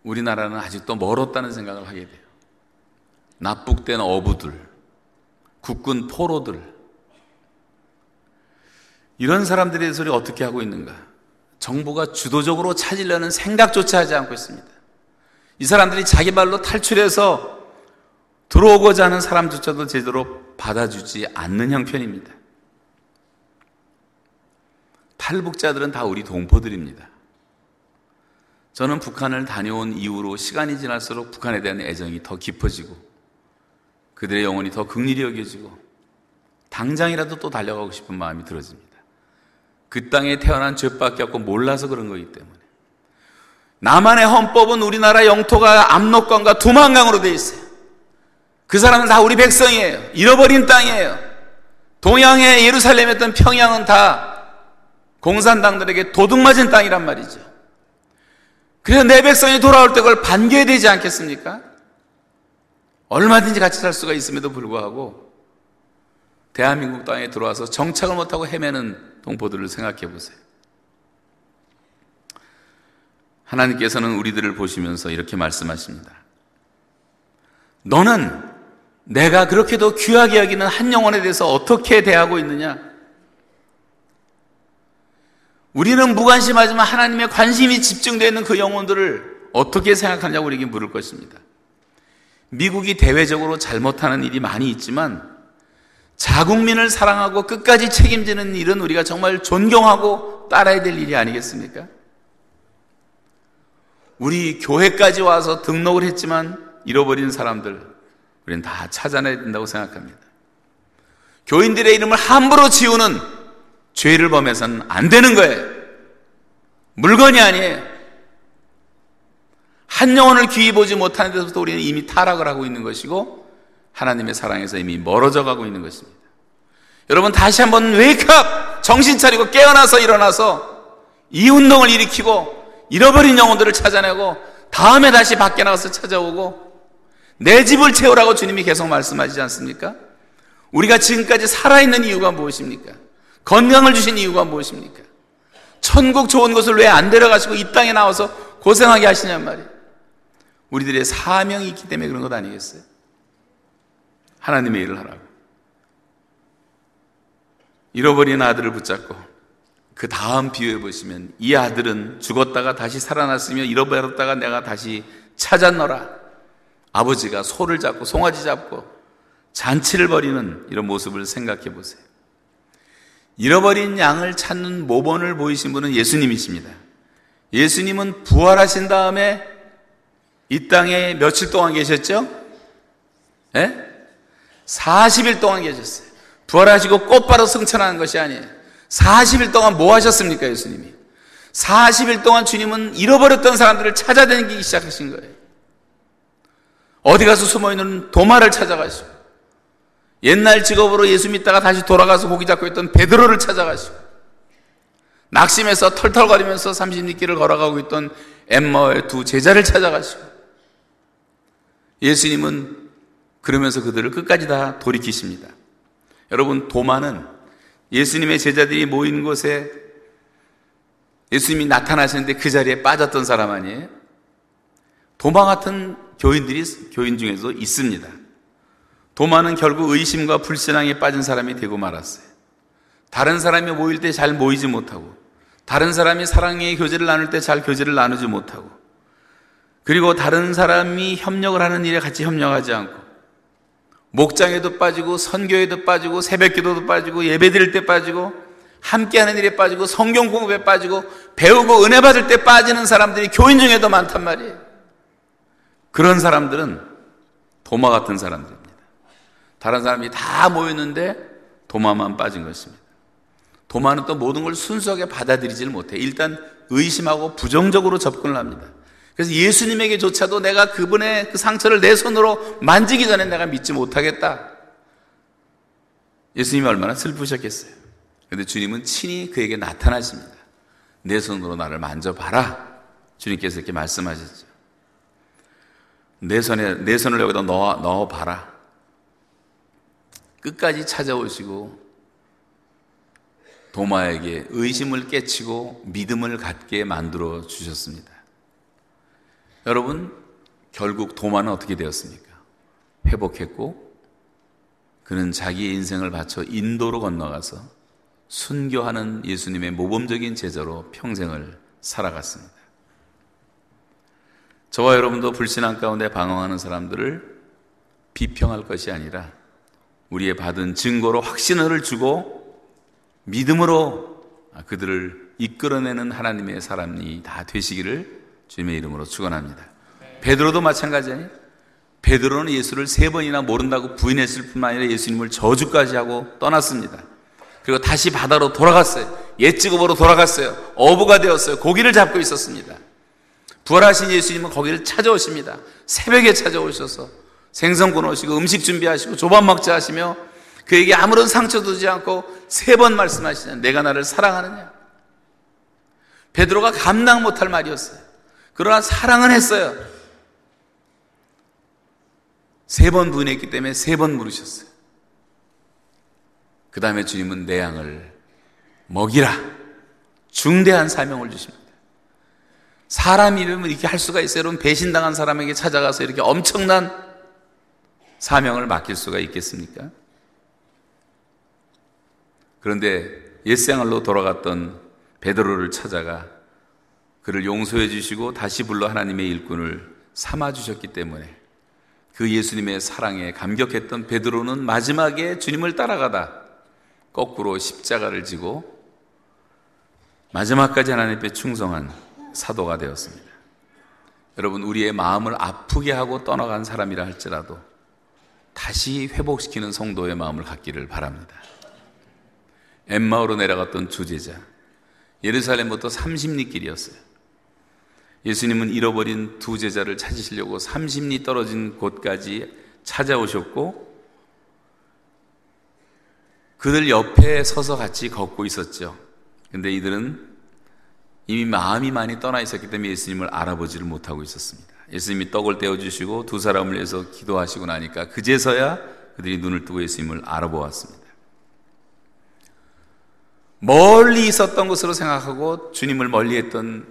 우리나라는 아직도 멀었다는 생각을 하게 돼요. 납북된 어부들, 국군 포로들, 이런 대해서 우리가 어떻게 하고 있는가? 정부가 주도적으로 찾으려는 생각조차 하지 않고 있습니다. 이 사람들이 자기 발로 탈출해서 들어오고자 하는 사람조차도 제대로 받아주지 않는 형편입니다. 탈북자들은 다 우리 동포들입니다. 저는 북한을 다녀온 이후로 시간이 지날수록 북한에 대한 애정이 더 깊어지고 그들의 영혼이 더 극렬히 여겨지고 당장이라도 또 달려가고 싶은 마음이 들어집니다. 그 땅에 태어난 죄밖에 없고 몰라서 그런 거기 때문에. 남한의 헌법은 우리나라 영토가 압록강과 두만강으로 되어 있어요. 그 사람은 다 우리 백성이에요. 잃어버린 땅이에요. 동양의 예루살렘이었던 평양은 다 공산당들에게 도둑 맞은 땅이란 말이죠. 그래서 내 백성이 돌아올 때 그걸 반겨야 되지 않겠습니까? 얼마든지 같이 살 수가 있음에도 불구하고 대한민국 땅에 들어와서 정착을 못하고 헤매는 동포들을 생각해 보세요. 하나님께서는 우리들을 보시면서 이렇게 말씀하십니다. 너는 내가 그렇게도 귀하게 여기는 한 영혼에 대해서 어떻게 대하고 있느냐? 우리는 무관심하지만 하나님의 관심이 집중되어 있는 그 영혼들을 어떻게 생각하냐고 우리에게 물을 것입니다. 미국이 대외적으로 잘못하는 일이 많이 있지만 자국민을 사랑하고 끝까지 책임지는 일은 우리가 정말 존경하고 따라야 될 일이 아니겠습니까? 우리 교회까지 와서 등록을 했지만 잃어버린 사람들, 우리는 다 찾아내야 된다고 생각합니다. 교인들의 이름을 함부로 지우는 죄를 범해서는 안 되는 거예요. 물건이 아니에요. 한 영혼을 귀히 보지 못하는 데서부터 우리는 이미 타락을 하고 있는 것이고 하나님의 사랑에서 이미 멀어져 가고 있는 것입니다. 여러분 다시 한번 웨이크업! 정신 차리고 깨어나서 일어나서 이 운동을 일으키고 잃어버린 영혼들을 찾아내고 다음에 다시 밖에 나가서 찾아오고 내 집을 채우라고 주님이 계속 말씀하시지 않습니까? 우리가 지금까지 살아있는 이유가 무엇입니까? 건강을 주신 이유가 무엇입니까? 천국 좋은 곳을 왜 안 데려가시고 이 땅에 나와서 고생하게 하시냔 말이에요. 우리들의 사명이 있기 때문에 그런 것 아니겠어요? 하나님의 일을 하라고. 잃어버린 아들을 붙잡고 그 다음 비유해 보시면 이 아들은 죽었다가 다시 살아났으며 잃어버렸다가 내가 다시 찾았노라. 아버지가 소를 잡고 송아지 잡고 잔치를 벌이는 이런 모습을 생각해 보세요. 잃어버린 양을 찾는 모범을 보이신 분은 예수님이십니다. 예수님은 부활하신 다음에 이 땅에 며칠 동안 계셨죠? 예? 40일 동안 계셨어요. 부활하시고 꽃바로 승천하는 것이 아니에요. 40일 동안 뭐 하셨습니까, 예수님이? 40일 동안 주님은 잃어버렸던 사람들을 찾아다니기 시작하신 거예요. 어디 가서 숨어 있는 도마를 찾아가시고, 옛날 직업으로 예수 믿다가 다시 돌아가서 고기 잡고 있던 베드로를 찾아가시고 낙심해서 털털거리면서 30리길을 걸어가고 있던 엠마의 두 제자를 찾아가시고 예수님은 그러면서 그들을 끝까지 다 돌이키십니다. 여러분 도마는 예수님의 제자들이 모인 곳에 예수님이 나타나시는데 그 자리에 빠졌던 사람 아니에요? 도마 같은 교인들이 교인 중에도 있습니다. 도마는 결국 의심과 불신앙에 빠진 사람이 되고 말았어요. 다른 사람이 모일 때 잘 모이지 못하고, 다른 사람이 사랑의 교제를 나눌 때 잘 교제를 나누지 못하고, 그리고 다른 사람이 협력을 하는 일에 같이 협력하지 않고, 목장에도 빠지고, 선교에도 빠지고, 새벽 기도도 빠지고, 예배 드릴 때 빠지고, 함께 하는 일에 빠지고, 성경 공부에 빠지고, 배우고 은혜 받을 때 빠지는 사람들이 교인 중에도 많단 말이에요. 그런 사람들은 도마 같은 사람들. 다른 사람이 다 모였는데 도마만 빠진 것입니다. 도마는 또 모든 걸 순수하게 받아들이지를 못해. 일단 의심하고 부정적으로 접근을 합니다. 그래서 예수님에게조차도 내가 그분의 그 상처를 내 손으로 만지기 전에 내가 믿지 못하겠다. 예수님이 얼마나 슬프셨겠어요. 그런데 주님은 친히 그에게 나타나십니다. 내 손으로 나를 만져봐라. 주님께서 이렇게 말씀하셨죠. 내 손에, 내 손을 여기다 넣어, 넣어봐라. 끝까지 찾아오시고 도마에게 의심을 깨치고 믿음을 갖게 만들어 주셨습니다. 여러분, 결국 도마는 어떻게 되었습니까? 회복했고, 그는 자기의 인생을 바쳐 인도로 건너가서 순교하는 예수님의 모범적인 제자로 평생을 살아갔습니다. 저와 여러분도 불신앙 가운데 방황하는 사람들을 비평할 것이 아니라 우리의 받은 증거로 확신을 주고 믿음으로 그들을 이끌어내는 하나님의 사람이 다 되시기를 주님의 이름으로 축원합니다. 베드로도 마찬가지 아니에요? 베드로는 예수를 세 번이나 모른다고 부인했을 뿐만 아니라 예수님을 저주까지 하고 떠났습니다. 그리고 다시 바다로 돌아갔어요. 옛 직업으로 돌아갔어요. 어부가 되었어요. 고기를 잡고 있었습니다. 부활하신 예수님은 거기를 찾아오십니다. 새벽에 찾아오셔서 생선 구놓으시고 음식 준비하시고 조밥 먹자 하시며 그에게 아무런 상처도 주지 않고 세 번 말씀하시냐. 내가 나를 사랑하느냐. 베드로가 감당 못할 말이었어요. 그러나 사랑은 했어요. 세번 부인했기 때문에 세 번 물으셨어요. 그 다음에 주님은 내 양을 먹이라. 중대한 사명을 주십니다. 사람 이름을 이렇게 할 수가 있어요. 여러분, 배신당한 사람에게 찾아가서 이렇게 엄청난 사명을 맡길 수가 있겠습니까? 그런데 옛생활로 돌아갔던 베드로를 찾아가 그를 용서해 주시고 다시 불러 하나님의 일꾼을 삼아 주셨기 때문에 그 예수님의 사랑에 감격했던 베드로는 마지막에 주님을 따라가다 거꾸로 십자가를 지고 마지막까지 하나님 앞에 충성한 사도가 되었습니다. 여러분, 우리의 마음을 아프게 하고 떠나간 사람이라 할지라도 다시 회복시키는 성도의 마음을 갖기를 바랍니다. 엠마오로 내려갔던 주제자, 예루살렘부터 30리 길이었어요. 예수님은 잃어버린 두 제자를 찾으시려고 30리 떨어진 곳까지 찾아오셨고 그들 옆에 서서 같이 걷고 있었죠. 근데 이들은 이미 마음이 많이 떠나 있었기 때문에 예수님을 알아보지를 못하고 있었습니다. 예수님이 떡을 떼어주시고 두 사람을 위해서 기도하시고 나니까 그제서야 그들이 눈을 뜨고 예수님을 알아보았습니다. 멀리 있었던 것으로 생각하고 주님을 멀리 했던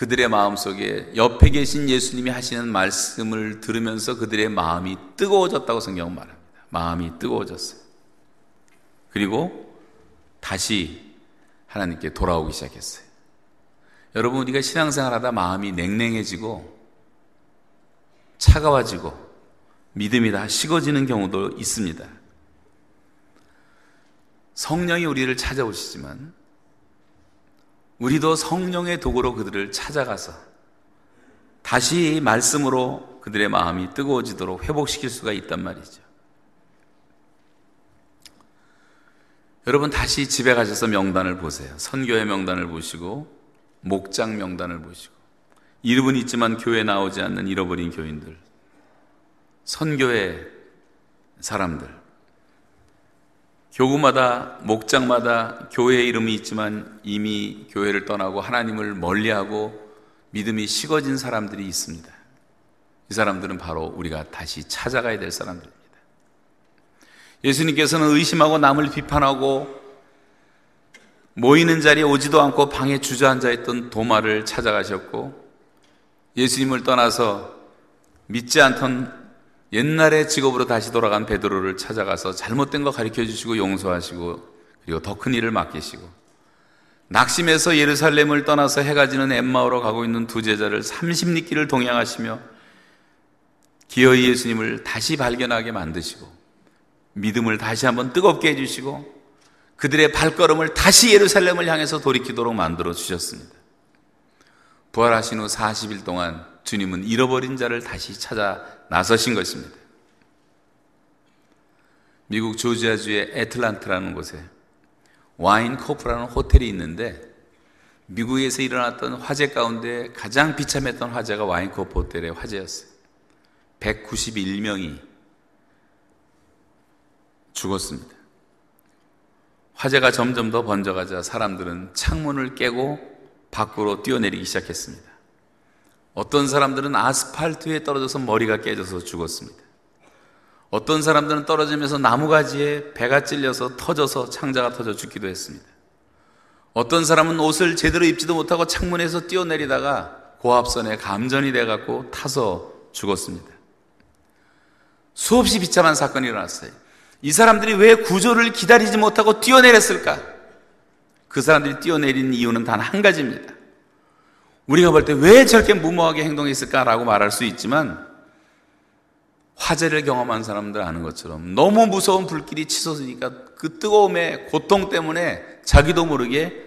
그들의 마음 속에 옆에 계신 예수님이 하시는 말씀을 들으면서 그들의 마음이 뜨거워졌다고 성경은 말합니다. 마음이 뜨거워졌어요. 그리고 다시 하나님께 돌아오기 시작했어요. 여러분, 우리가 신앙생활 하다 마음이 냉랭해지고 차가워지고 믿음이 다 식어지는 경우도 있습니다. 성령이 우리를 찾아오시지만 우리도 성령의 도구로 그들을 찾아가서 다시 말씀으로 그들의 마음이 뜨거워지도록 회복시킬 수가 있단 말이죠. 여러분 다시 집에 가셔서 명단을 보세요. 선교의 명단을 보시고 목장 명단을 보시고 이름은 있지만 교회 나오지 않는 잃어버린 교인들, 선교의 사람들, 교구마다 목장마다 교회 이름이 있지만 이미 교회를 떠나고 하나님을 멀리하고 믿음이 식어진 사람들이 있습니다. 이 사람들은 바로 우리가 다시 찾아가야 될 사람들입니다. 예수님께서는 의심하고 남을 비판하고 모이는 자리에 오지도 않고 방에 주저앉아 있던 도마를 찾아가셨고 예수님을 떠나서 믿지 않던 옛날의 직업으로 다시 돌아간 베드로를 찾아가서 잘못된 거 가르쳐 주시고 용서하시고 그리고 더 큰 일을 맡기시고 낙심해서 예루살렘을 떠나서 해가 지는 엠마오로 가고 있는 두 제자를 30리길을 동행하시며 기어이 예수님을 다시 발견하게 만드시고 믿음을 다시 한번 뜨겁게 해주시고 그들의 발걸음을 다시 예루살렘을 향해서 돌이키도록 만들어 주셨습니다. 부활하신 후 40일 동안 주님은 잃어버린 자를 다시 찾아 나서신 것입니다. 미국 조지아주의 애틀란트라는 곳에 와인 코프라는 호텔이 있는데 미국에서 일어났던 화재 가운데 가장 비참했던 화재가 와인 코프 호텔의 화재였어요. 191명이 죽었습니다. 화재가 점점 더 번져가자 사람들은 창문을 깨고 밖으로 뛰어내리기 시작했습니다. 어떤 사람들은 아스팔트에 떨어져서 머리가 깨져서 죽었습니다. 어떤 사람들은 떨어지면서 나무가지에 배가 찔려서 터져서 창자가 터져 죽기도 했습니다. 어떤 사람은 옷을 제대로 입지도 못하고 창문에서 뛰어내리다가 고압선에 감전이 돼갖고 타서 죽었습니다. 수없이 비참한 사건이 일어났어요. 이 사람들이 왜 구조를 기다리지 못하고 뛰어내렸을까? 그 사람들이 뛰어내린 이유는 단 한 가지입니다. 우리가 볼 때 왜 저렇게 무모하게 행동했을까라고 말할 수 있지만 화재를 경험한 사람들 아는 것처럼 너무 무서운 불길이 치솟으니까 그 뜨거움의 고통 때문에 자기도 모르게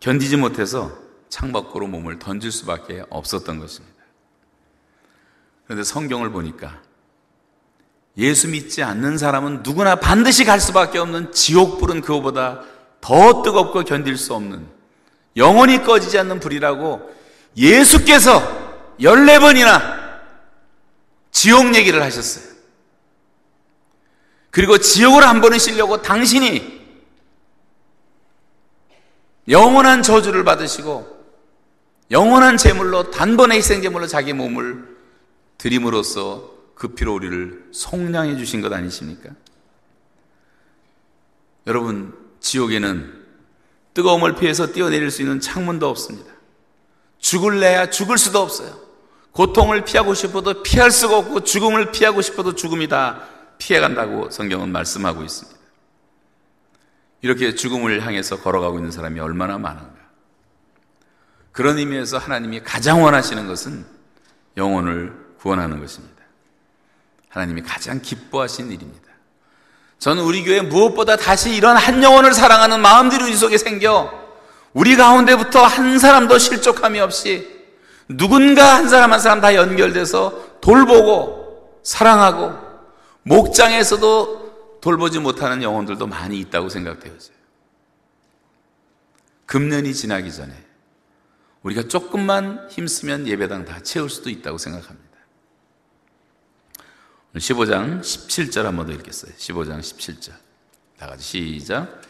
견디지 못해서 창밖으로 몸을 던질 수밖에 없었던 것입니다. 그런데 성경을 보니까 예수 믿지 않는 사람은 누구나 반드시 갈 수밖에 없는 지옥불은 그거보다 더 뜨겁고 견딜 수 없는 영원히 꺼지지 않는 불이라고 예수께서 14번이나 지옥 얘기를 하셨어요. 그리고 지옥을 한 번은 쉬려고 당신이 영원한 저주를 받으시고 영원한 제물로 단번에 희생 제물로 자기 몸을 드림으로써 그 피로 우리를 속량해 주신 것 아니십니까? 여러분, 지옥에는 뜨거움을 피해서 뛰어내릴 수 있는 창문도 없습니다. 죽을래야 죽을 수도 없어요. 고통을 피하고 싶어도 피할 수가 없고 죽음을 피하고 싶어도 죽음이 다 피해간다고 성경은 말씀하고 있습니다. 이렇게 죽음을 향해서 걸어가고 있는 사람이 얼마나 많은가. 그런 의미에서 하나님이 가장 원하시는 것은 영혼을 구원하는 것입니다. 하나님이 가장 기뻐하신 일입니다. 저는 우리 교회 무엇보다 다시 이런 한 영혼을 사랑하는 마음들이 우리 속에 생겨 우리 가운데부터 한 사람도 실족함이 없이 누군가 한 사람 한 사람 다 연결돼서 돌보고 사랑하고 목장에서도 돌보지 못하는 영혼들도 많이 있다고 생각되어져요. 금년이 지나기 전에 우리가 조금만 힘쓰면 예배당 다 채울 수도 있다고 생각합니다. 15장 17절 한 번 더 읽겠어요. 15장 17절. 다 같이 시작.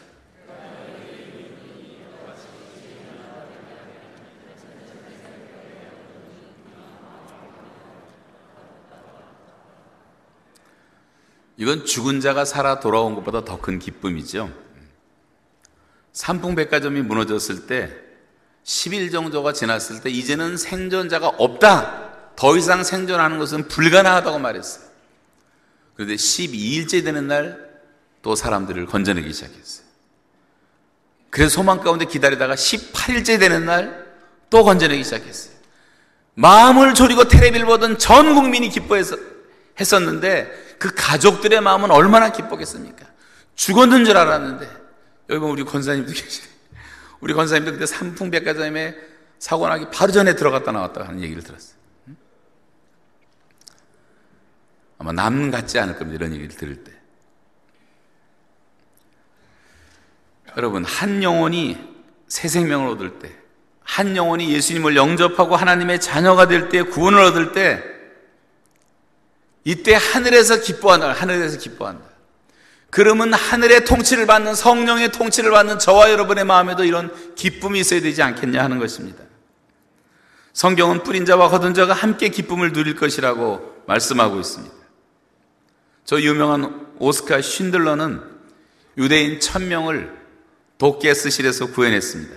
이건 죽은 자가 살아 돌아온 것보다 더 큰 기쁨이죠. 삼풍백화점이 무너졌을 때 10일 정도가 지났을 때 이제는 생존자가 없다. 더 이상 생존하는 것은 불가능하다고 말했어요. 그런데 12일째 되는 날 또 사람들을 건져내기 시작했어요. 그래서 소망 가운데 기다리다가 18일째 되는 날 또 건져내기 시작했어요. 마음을 졸이고 테레비를 보던 전 국민이 기뻐해서 했었는데 그 가족들의 마음은 얼마나 기뻤겠습니까? 죽었는 줄 알았는데 여기 보면 우리 권사님도 계시네. 우리 권사님도 그때 삼풍백화점에 사고 나기 바로 전에 들어갔다 나왔다 하는 얘기를 들었어요. 아마 남 같지 않을 겁니다. 이런 얘기를 들을 때. 여러분, 한 영혼이 새 생명을 얻을 때, 한 영혼이 예수님을 영접하고 하나님의 자녀가 될 때, 구원을 얻을 때, 이때 하늘에서 기뻐한다. 하늘에서 기뻐한다. 그러면 하늘의 통치를 받는 성령의 통치를 받는 저와 여러분의 마음에도 이런 기쁨이 있어야 되지 않겠냐 하는 것입니다. 성경은 뿌린 자와 거둔 자가 함께 기쁨을 누릴 것이라고 말씀하고 있습니다. 저 유명한 오스카 쉰들러는 유대인 천명을 독게스실에서 구해냈습니다.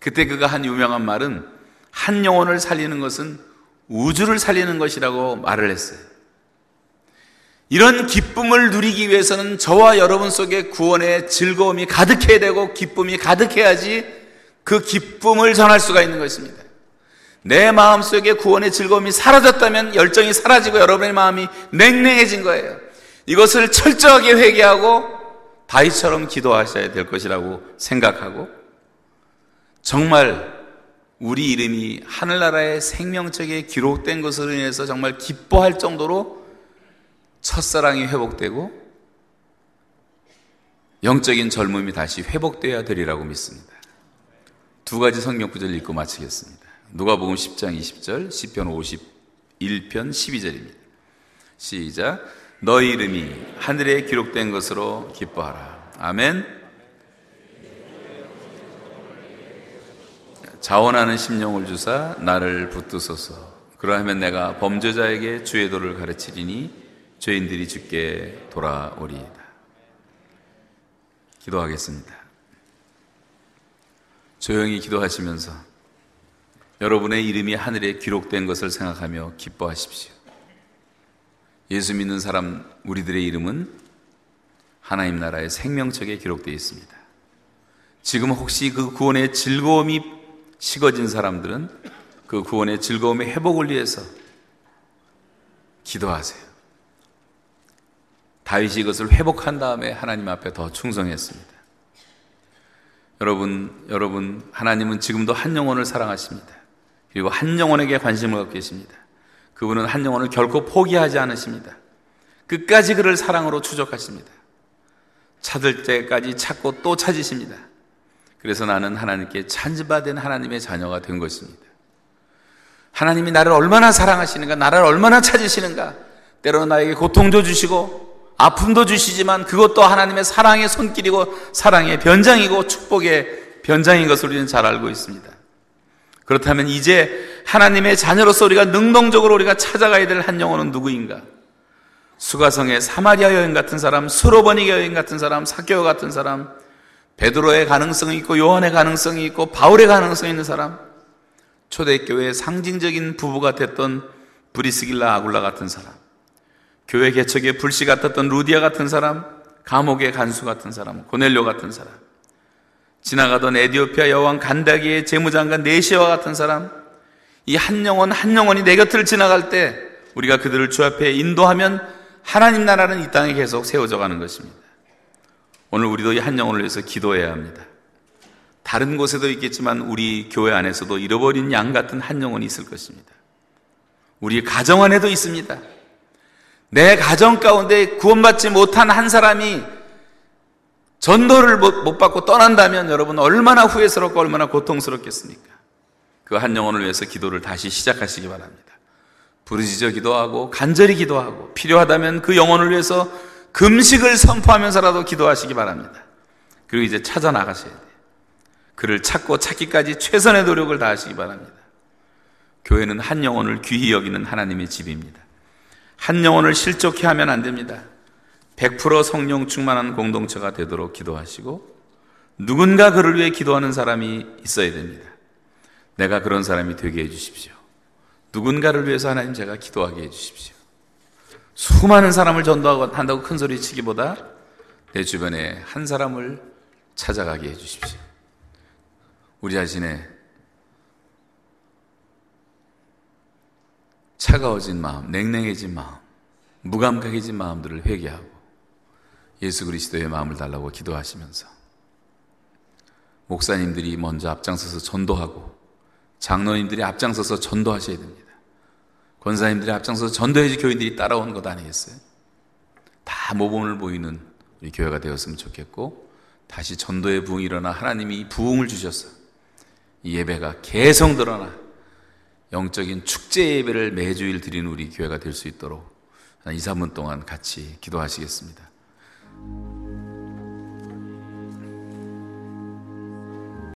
그때 그가 한 유명한 말은 한 영혼을 살리는 것은 우주를 살리는 것이라고 말을 했어요. 이런 기쁨을 누리기 위해서는 저와 여러분 속에 구원의 즐거움이 가득해야 되고 기쁨이 가득해야지 그 기쁨을 전할 수가 있는 것입니다. 내 마음 속에 구원의 즐거움이 사라졌다면 열정이 사라지고 여러분의 마음이 냉랭해진 거예요. 이것을 철저하게 회개하고 다윗처럼 기도하셔야 될 것이라고 생각하고 정말 우리 이름이 하늘나라의 생명책에 기록된 것으로 인해서 정말 기뻐할 정도로 첫사랑이 회복되고 영적인 젊음이 다시 회복되어야 되리라고 믿습니다. 두 가지 성경 구절 읽고 마치겠습니다. 누가복음 10장 20절, 시편 51편 12절입니다. 시작. 너희 이름이 하늘에 기록된 것으로 기뻐하라. 아멘. 자원하는 심령을 주사 나를 붙드소서. 그러하면 내가 범죄자에게 주의 도를 가르치리니 죄인들이 죽게 돌아오리이다. 기도하겠습니다. 조용히 기도하시면서 여러분의 이름이 하늘에 기록된 것을 생각하며 기뻐하십시오. 예수 믿는 사람 우리들의 이름은 하나님 나라의 생명책에 기록되어 있습니다. 지금 혹시 그 구원의 즐거움이 식어진 사람들은 그 구원의 즐거움의 회복을 위해서 기도하세요. 다윗이 이것을 회복한 다음에 하나님 앞에 더 충성했습니다. 여러분, 여러분, 하나님은 지금도 한 영혼을 사랑하십니다. 그리고 한 영혼에게 관심을 갖고 계십니다. 그분은 한 영혼을 결코 포기하지 않으십니다. 끝까지 그를 사랑으로 추적하십니다. 찾을 때까지 찾고 또 찾으십니다. 그래서 나는 하나님께 찬지받은 하나님의 자녀가 된 것입니다. 하나님이 나를 얼마나 사랑하시는가, 나를 얼마나 찾으시는가, 때로 나에게 고통도 주시고, 아픔도 주시지만 그것도 하나님의 사랑의 손길이고, 사랑의 변장이고, 축복의 변장인 것을 우리는 잘 알고 있습니다. 그렇다면 이제 하나님의 자녀로서 우리가 능동적으로 우리가 찾아가야 될 한 영혼은 누구인가? 수가성의 사마리아 여인 같은 사람, 수로버니 여인 같은 사람, 사교 같은 사람, 베드로의 가능성이 있고 요한의 가능성이 있고 바울의 가능성이 있는 사람, 초대교회의 상징적인 부부가 됐던 브리스길라 아굴라 같은 사람, 교회 개척의 불씨 같았던 루디아 같은 사람, 감옥의 간수 같은 사람, 고넬료 같은 사람, 지나가던 에디오피아 여왕 간다기의 재무장관 네시와 같은 사람, 이 한 영혼 한 영혼이 내 곁을 지나갈 때 우리가 그들을 주 앞에 인도하면 하나님 나라는 이 땅에 계속 세워져 가는 것입니다. 오늘 우리도 이 한 영혼을 위해서 기도해야 합니다. 다른 곳에도 있겠지만 우리 교회 안에서도 잃어버린 양 같은 한 영혼이 있을 것입니다. 우리 가정 안에도 있습니다. 내 가정 가운데 구원받지 못한 한 사람이 전도를 못 받고 떠난다면 여러분 얼마나 후회스럽고 얼마나 고통스럽겠습니까? 그 한 영혼을 위해서 기도를 다시 시작하시기 바랍니다. 부르짖어 기도하고 간절히 기도하고 필요하다면 그 영혼을 위해서 금식을 선포하면서라도 기도하시기 바랍니다. 그리고 이제 찾아 나가셔야 돼요. 그를 찾고 찾기까지 최선의 노력을 다하시기 바랍니다. 교회는 한 영혼을 귀히 여기는 하나님의 집입니다. 한 영혼을 실족해 하면 안 됩니다. 100% 성령 충만한 공동체가 되도록 기도하시고 누군가 그를 위해 기도하는 사람이 있어야 됩니다. 내가 그런 사람이 되게 해 주십시오. 누군가를 위해서 하나님 제가 기도하게 해 주십시오. 수많은 사람을 전도하고 한다고 큰 소리 치기보다 내 주변에 한 사람을 찾아가게 해 주십시오. 우리 자신의 차가워진 마음, 냉랭해진 마음, 무감각해진 마음들을 회개하고 예수 그리스도의 마음을 달라고 기도하시면서 목사님들이 먼저 앞장서서 전도하고 장로님들이 앞장서서 전도하셔야 됩니다. 권사님들이 앞장서서 전도해주 교인들이 따라오는 것 아니겠어요? 다 모범을 보이는 우리 교회가 되었으면 좋겠고 다시 전도의 부흥이 일어나 하나님이 부흥을 주셔서 이 예배가 계속 늘어나 영적인 축제 예배를 매주일 드리는 우리 교회가 될 수 있도록 2, 3분 동안 같이 기도하시겠습니다.